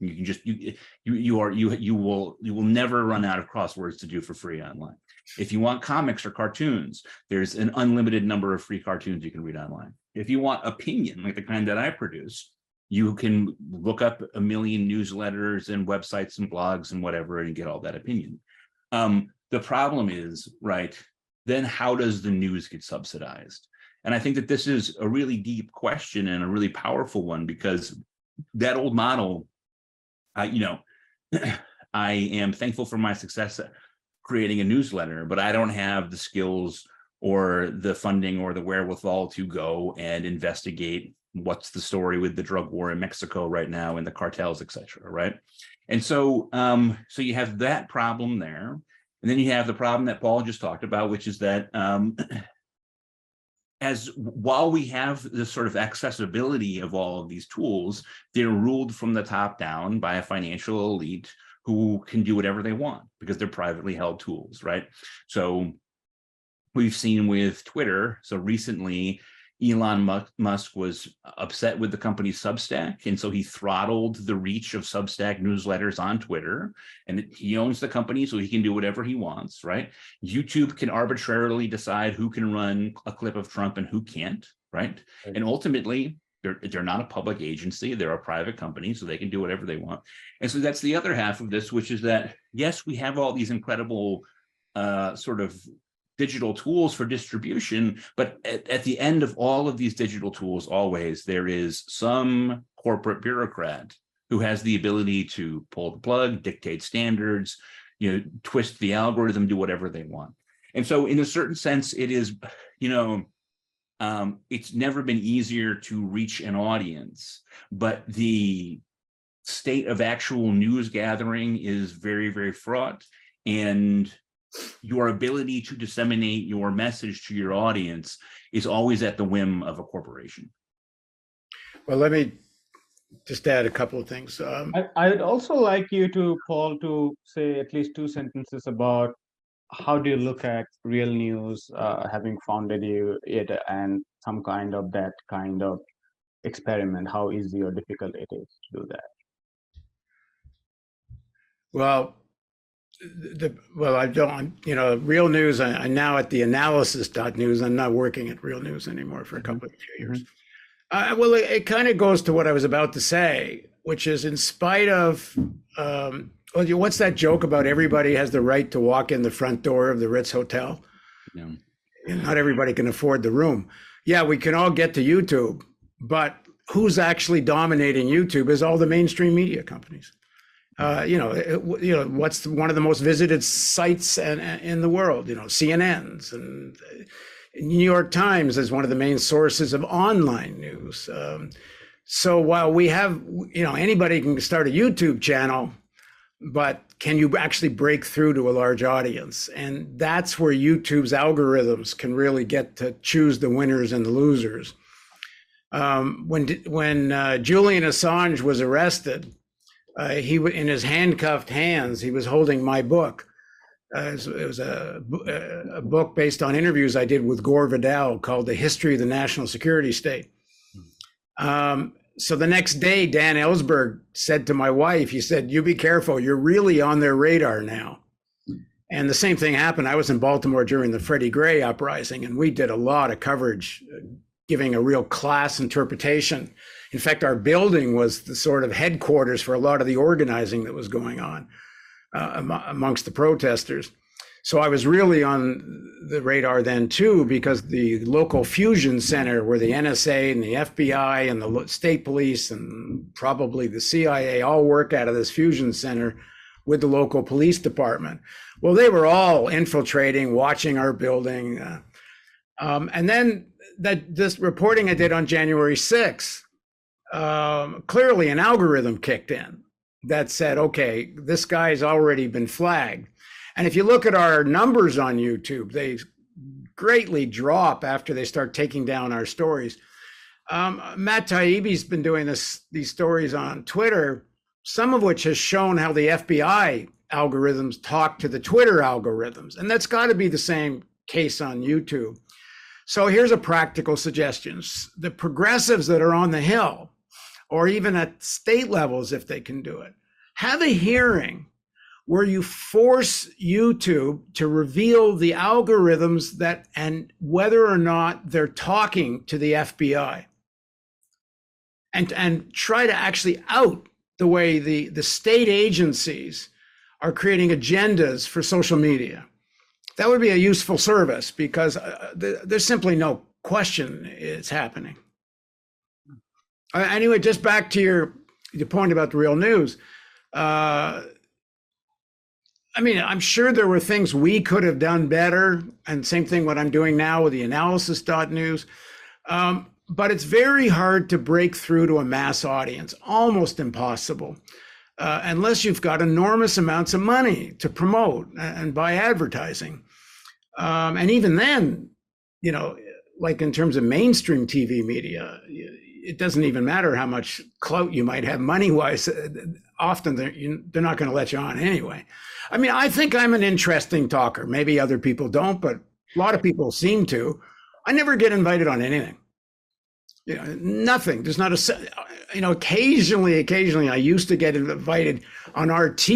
You can just you you you are you you will you will never run out of crosswords to do for free online. If you want comics or cartoons, there's an unlimited number of free cartoons you can read online. If you want opinion, like the kind that I produce, you can look up a million newsletters and websites and blogs and whatever and get all that opinion. Um, the problem is, right, then how does the news get subsidized? And I think that this is a really deep question and a really powerful one because that old model, you know, I am thankful for my success creating a newsletter, but I don't have the skills or the funding or the wherewithal to go and investigate what's the story with the drug war in Mexico right now and the cartels, et cetera, right? And so, um, so you have that problem there, and then you have the problem that Paul just talked about, which is that um, as while we have this sort of accessibility of all of these tools, they're ruled from the top down by a financial elite who can do whatever they want because they're privately held tools, right? So we've seen with Twitter. So recently, Elon Musk was upset with the company Substack, and so he throttled the reach of Substack newsletters on Twitter. And he owns the company, so he can do whatever he wants, right? YouTube can arbitrarily decide who can run a clip of Trump and who can't, right? And ultimately, they're, they're not a public agency, they're a private company, so they can do whatever they want. And so that's the other half of this, which is that, yes, we have all these incredible uh, sort of digital tools for distribution, but at, at, the end of all of these digital tools, always there is some corporate bureaucrat who has the ability to pull the plug, dictate standards, you know, twist the algorithm, do whatever they want. And so, in a certain sense, it is, you know, um, it's never been easier to reach an audience, but the state of actual news gathering is very, very fraught. And your ability to disseminate your message to your audience is always at the whim of a corporation. Well, let me just add a couple of things. Um, I, I would also like you to, Paul, to say at least two sentences about how do you look at real news, uh, having founded you it and some kind of that kind of experiment, how easy or difficult it is to do that? Well, the well i don't you know real news I, am now at the analysis dot news. I'm not working at real news anymore for a couple of few years. Uh, well it, it kind of goes to what i was about to say which is in spite of um, well, what's that joke about everybody has the right to walk in the front door of the ritz hotel? Yeah. and not everybody can afford the room. Yeah we can all get to youtube but who's actually dominating youtube is all the mainstream media companies uh, you know, it, you know what's one of the most visited sites in, in the world. You know, CNN's and uh, New York Times is one of the main sources of online news. Um, so while we have, you know, anybody can start a YouTube channel, but can you actually break through to a large audience? And that's where YouTube's algorithms can really get to choose the winners and the losers. Um, when when uh, Julian Assange was arrested, uh, he in his handcuffed hands he was holding my book. Uh, it was a, a book based on interviews I did with Gore Vidal called "The History of the National Security State." Um, so the next day, Dan Ellsberg said to my wife, he said, You be careful, you're really on their radar now. And the same thing happened. I was in Baltimore during the Freddie Gray uprising, and we did a lot of coverage, uh, giving a real class interpretation. In fact, our building was the sort of headquarters for a lot of the organizing that was going on uh, amongst the protesters. So I was really on the radar then too, because the local fusion center where the NSA and the FBI and the state police and probably the CIA all work out of this fusion center with the local police department. Well, they were all infiltrating, watching our building. Uh, um, and then that this reporting I did on January 6th, um, clearly an algorithm kicked in that said, okay, this guy's already been flagged and if you look at our numbers on YouTube, they greatly drop after they start taking down our stories. Um, Matt Taibbi's been doing this these stories on Twitter, some of which has shown how the FBI algorithms talk to the Twitter algorithms, and that's got to be the same case on YouTube. So here's a practical suggestion: the progressives that are on the Hill, or even at state levels, if they can do it, have a hearing where you force YouTube to reveal the algorithms that and whether or not they're talking to the FBI. And, and try to actually out the way the, the state agencies are creating agendas for social media. That would be a useful service because uh, there's simply no question it's happening. Uh, anyway, just back to your, your point about the real news. Uh, I mean, I'm sure there were things we could have done better, and same thing what I'm doing now with the analysis.news. Um, but it's very hard to break through to a mass audience, almost impossible, uh, unless you've got enormous amounts of money to promote and buy advertising. Um, and even then, you know, like in terms of mainstream TV media, it doesn't even matter how much clout you might have money wise. Uh, often they're, they're not going to let you on anyway. I mean, I think I'm an interesting talker. Maybe other people don't, but a lot of people seem to. I never get invited on anything. You know, nothing. There's not a, uh, you know, occasionally, occasionally I used to get invited on RT.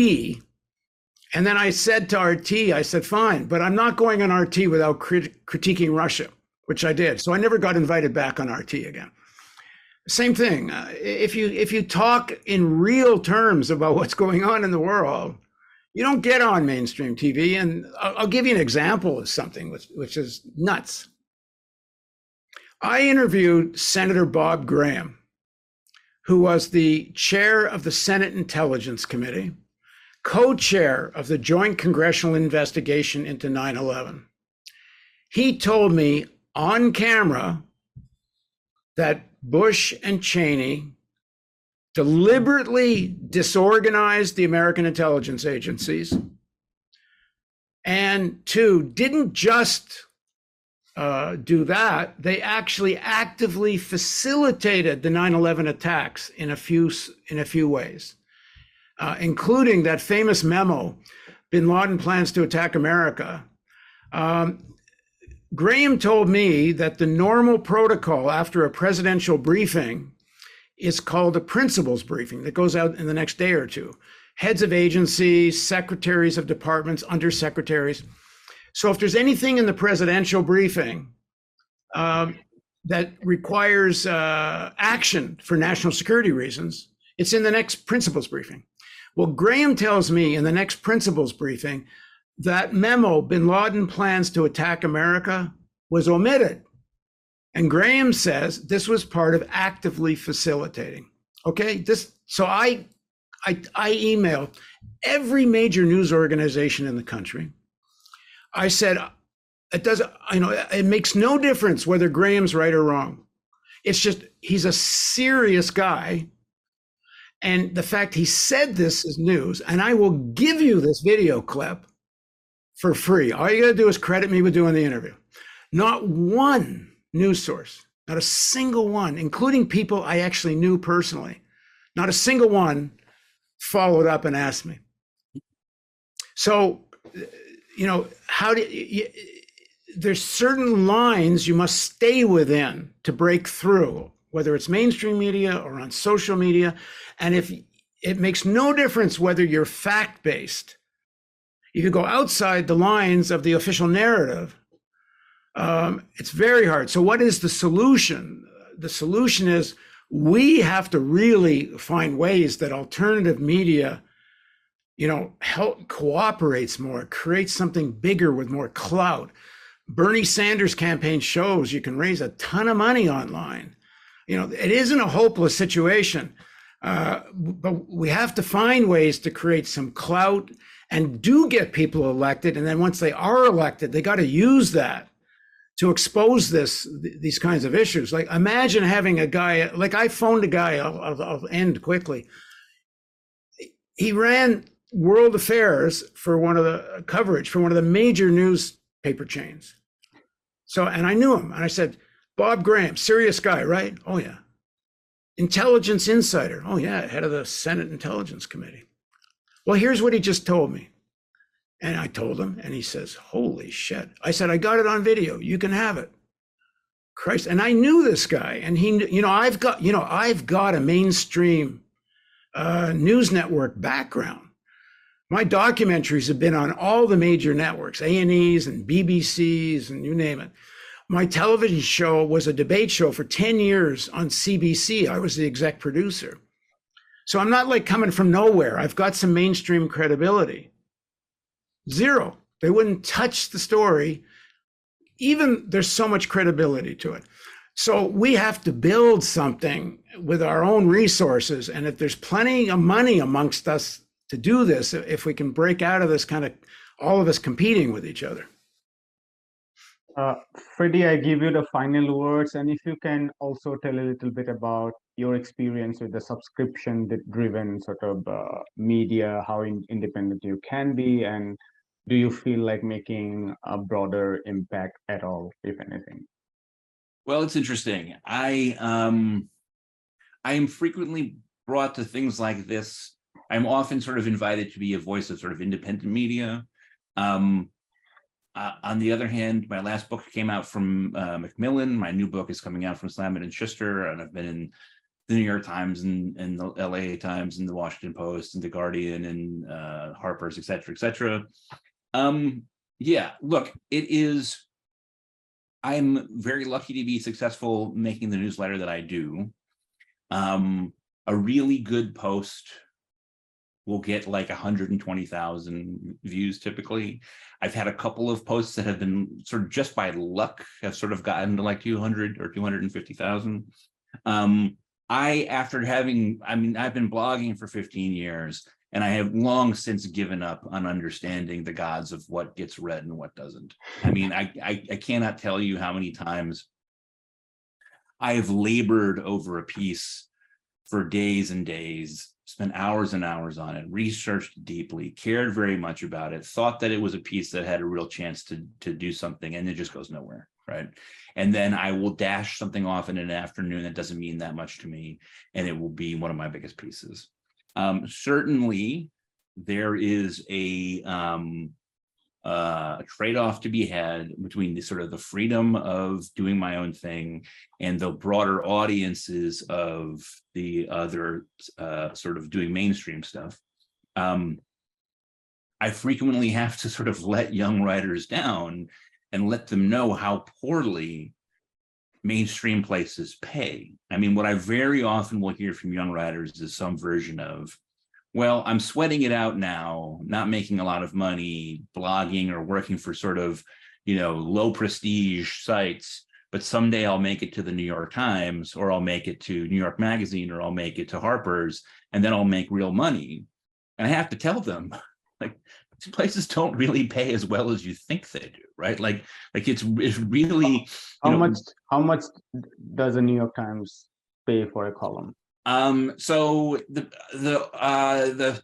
And then I said to RT, I said, fine, but I'm not going on RT without crit- critiquing Russia, which I did. So I never got invited back on RT again. Same thing. Uh, if you if you talk in real terms about what's going on in the world, you don't get on mainstream TV. And I'll, I'll give you an example of something which, which is nuts. I interviewed Senator Bob Graham, who was the chair of the Senate Intelligence Committee, co chair of the Joint Congressional Investigation into 9 11. He told me on camera that Bush and Cheney deliberately disorganized the American intelligence agencies, and two, didn't just uh, do that, they actually actively facilitated the 9 11 attacks in a few, in a few ways, uh, including that famous memo bin Laden plans to attack America. Um, Graham told me that the normal protocol after a presidential briefing is called a principals briefing that goes out in the next day or two. Heads of agencies, secretaries of departments, undersecretaries. So if there's anything in the presidential briefing um, that requires uh, action for national security reasons, it's in the next principals briefing. Well, Graham tells me in the next principals briefing that memo, bin Laden plans to attack America, was omitted. And Graham says this was part of actively facilitating. Okay, this so I I I emailed every major news organization in the country. I said it does you know it makes no difference whether Graham's right or wrong. It's just he's a serious guy And the fact he said this is news, and I will give you this video clip for free. All you got to do is credit me with doing the interview. Not one news source, not a single one, including people I actually knew personally, not a single one followed up and asked me. So, you know, how do you, there's certain lines you must stay within to break through, whether it's mainstream media or on social media. And if it makes no difference whether you're fact based, you go outside the lines of the official narrative, um, it's very hard. So, what is the solution? The solution is we have to really find ways that alternative media you know help cooperates more creates something bigger with more clout bernie sanders campaign shows you can raise a ton of money online you know it isn't a hopeless situation uh, but we have to find ways to create some clout and do get people elected and then once they are elected they got to use that to expose this these kinds of issues. Like imagine having a guy like i phoned a guy i'll, I'll, I'll end quickly. He ran world affairs for one of the coverage for one of the major newspaper chains. So and i knew him and i said bob graham serious guy right? Oh yeah. Intelligence insider. Oh yeah head of the senate intelligence committee well here's what he just told me and I told him, and he says, Holy shit. I said, I got it on video. You can have it. Christ. And I knew this guy. And he, you know, I've got, you know, I've got a mainstream uh, news network background. My documentaries have been on all the major networks, A&Es and BBCs and you name it. My television show was a debate show for 10 years on CBC. I was the exec producer. So I'm not like coming from nowhere. I've got some mainstream credibility. Zero. They wouldn't touch the story. Even there's so much credibility to it. So we have to build something with our own resources. And if there's plenty of money amongst us to do this, if we can break out of this kind of all of us competing with each other. Uh, Freddie, I give you the final words, and if you can also tell a little bit about your experience with the subscription-driven sort of uh, media, how in, independent you can be, and do you feel like making a broader impact at all, if anything? Well, it's interesting. I um, I am frequently brought to things like this. I'm often sort of invited to be a voice of sort of independent media. Um, uh, on the other hand, my last book came out from uh, Macmillan. My new book is coming out from Simon and Schuster, and I've been in the New York Times and, and the LA Times and the Washington Post and the Guardian and uh, Harper's, et cetera, et cetera. Um, yeah, look, it is. I'm very lucky to be successful making the newsletter that I do. Um, a really good post will get like 120,000 views typically. I've had a couple of posts that have been sort of just by luck have sort of gotten to like 200 or 250,000. Um, I, after having, I mean, I've been blogging for 15 years and I have long since given up on understanding the gods of what gets read and what doesn't. I mean, I, I, I cannot tell you how many times I have labored over a piece for days and days, spent hours and hours on it, researched deeply, cared very much about it, thought that it was a piece that had a real chance to, to do something, and it just goes nowhere, right? And then I will dash something off in an afternoon that doesn't mean that much to me, and it will be one of my biggest pieces. Um, certainly, there is a um, uh, trade-off to be had between the sort of the freedom of doing my own thing and the broader audiences of the other uh, sort of doing mainstream stuff. Um, I frequently have to sort of let young writers down and let them know how poorly mainstream places pay. I mean, what I very often will hear from young writers is some version of, well, I'm sweating it out now, not making a lot of money, blogging or working for sort of, you know, low prestige sites, but someday I'll make it to the New York Times or I'll make it to New York Magazine or I'll make it to Harper's and then I'll make real money. And I have to tell them, like, places don't really pay as well as you think they do, right? Like, like it's it's really How you know, much how much does the New York Times pay for a column? Um, so the the uh the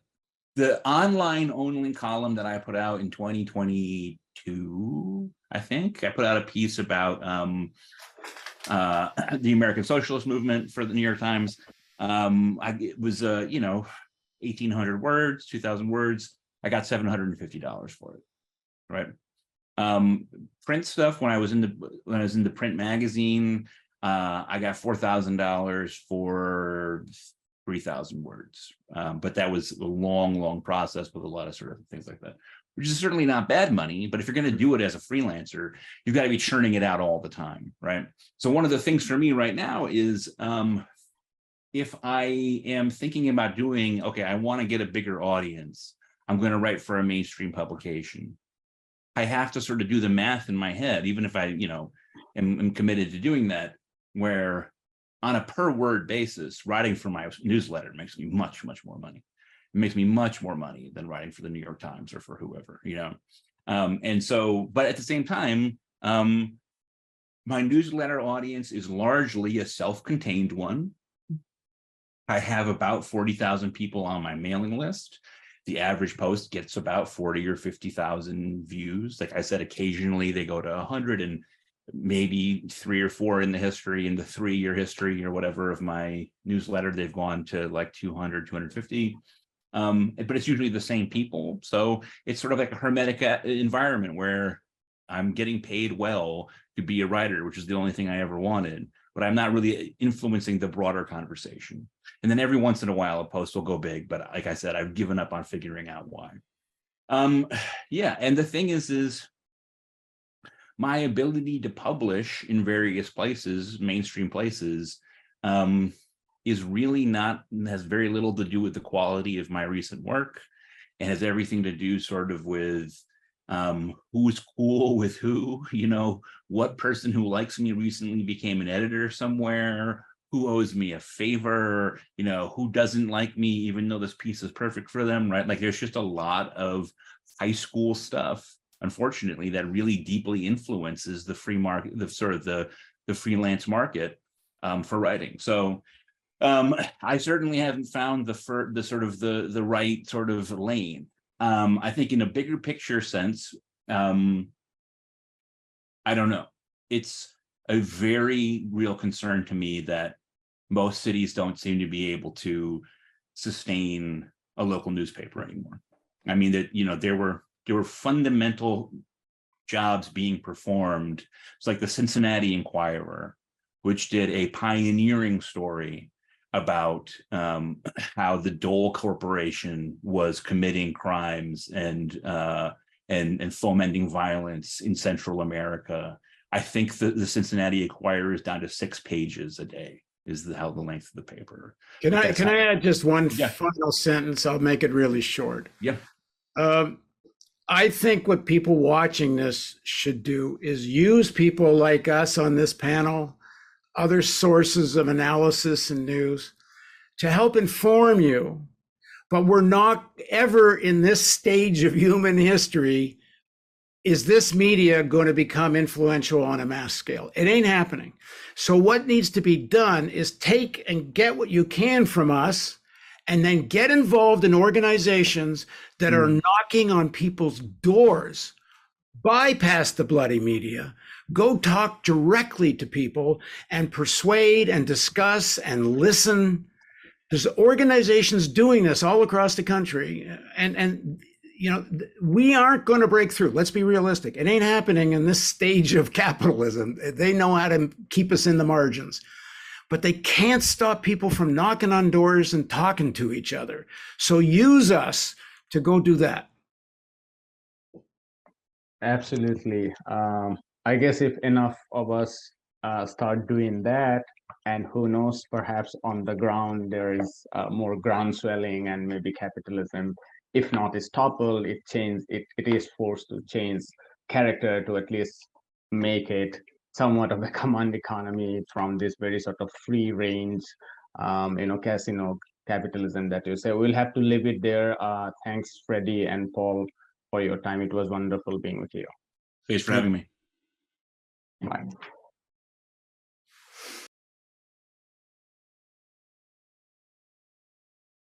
the online only column that I put out in 2022, I think I put out a piece about um uh the American Socialist Movement for the New York Times. Um, I it was uh, you know, 1800 words, 2000 words. I got $750 for it. Right. Um, print stuff when I was in the when I was in the print magazine, uh, I got four thousand dollars for three thousand words. Um, but that was a long, long process with a lot of sort of things like that, which is certainly not bad money. But if you're going to do it as a freelancer, you've got to be churning it out all the time, right? So one of the things for me right now is um, if I am thinking about doing, okay, I want to get a bigger audience, I'm going to write for a mainstream publication. I have to sort of do the math in my head, even if I, you know, am, am committed to doing that, where on a per word basis, writing for my newsletter makes me much, much more money. It makes me much more money than writing for the New York Times or for whoever, you know. Um, and so, but at the same time, um, my newsletter audience is largely a self-contained one. I have about 40,000 people on my mailing list the average post gets about 40 or 50,000 views. Like I said, occasionally they go to 100 and maybe three or four in the history, in the three year history or whatever of my newsletter, they've gone to like 200, 250. Um, but it's usually the same people. So it's sort of like a hermetic environment where I'm getting paid well to be a writer, which is the only thing I ever wanted, but I'm not really influencing the broader conversation. And then every once in a while, a post will go big, but like I said, I've given up on figuring out why. Um, yeah, and the thing is, is my ability to publish in various places, mainstream places, um, is really not has very little to do with the quality of my recent work, and has everything to do sort of with um who's cool with who you know? What person who likes me recently became an editor somewhere? Who owes me a favor? You know who doesn't like me even though this piece is perfect for them right? Like there's just a lot of high school stuff unfortunately that really deeply influences the free market the sort of the the freelance market um, for writing. So um i certainly haven't found the fir- the sort of the the right sort of lane um i think in a bigger picture sense um i don't know it's a very real concern to me that most cities don't seem to be able to sustain a local newspaper anymore. I mean that you know there were there were fundamental jobs being performed. It's like the Cincinnati Enquirer, which did a pioneering story about um, how the Dole Corporation was committing crimes and uh, and and fomenting violence in Central America I think the, the Cincinnati Enquirer is down to six pages a day is the, how the length of the paper. Can I can how- I add just one Yeah. final sentence? I'll make it really short. Yeah. Um, I think what people watching this should do is use people like us on this panel, other sources of analysis and news to help inform you. But we're not ever in this stage of human history. Is this media going to become influential on a mass scale? It ain't happening. So, what needs to be done is take and get what you can from us and then get involved in organizations that are hmm. knocking on people's doors. Bypass the bloody media. Go talk directly to people and persuade and discuss and listen. There's organizations doing this all across the country. And, and you know, we aren't going to break through. Let's be realistic. It ain't happening in this stage of capitalism. They know how to keep us in the margins but they can't stop people from knocking on doors and talking to each other. So use us to go do that. Absolutely. Um, I guess if enough of us uh, start doing that, and who knows, perhaps on the ground there is uh, more ground swelling and maybe capitalism, if not is toppled, it change it, it is forced to change character to at least make it somewhat of a command economy from this very sort of free range, um, you know, casino capitalism that you say. We'll have to leave it there. Uh, thanks, Freddie and Paul, for your time. It was wonderful being with you. Thanks for having me. Bye.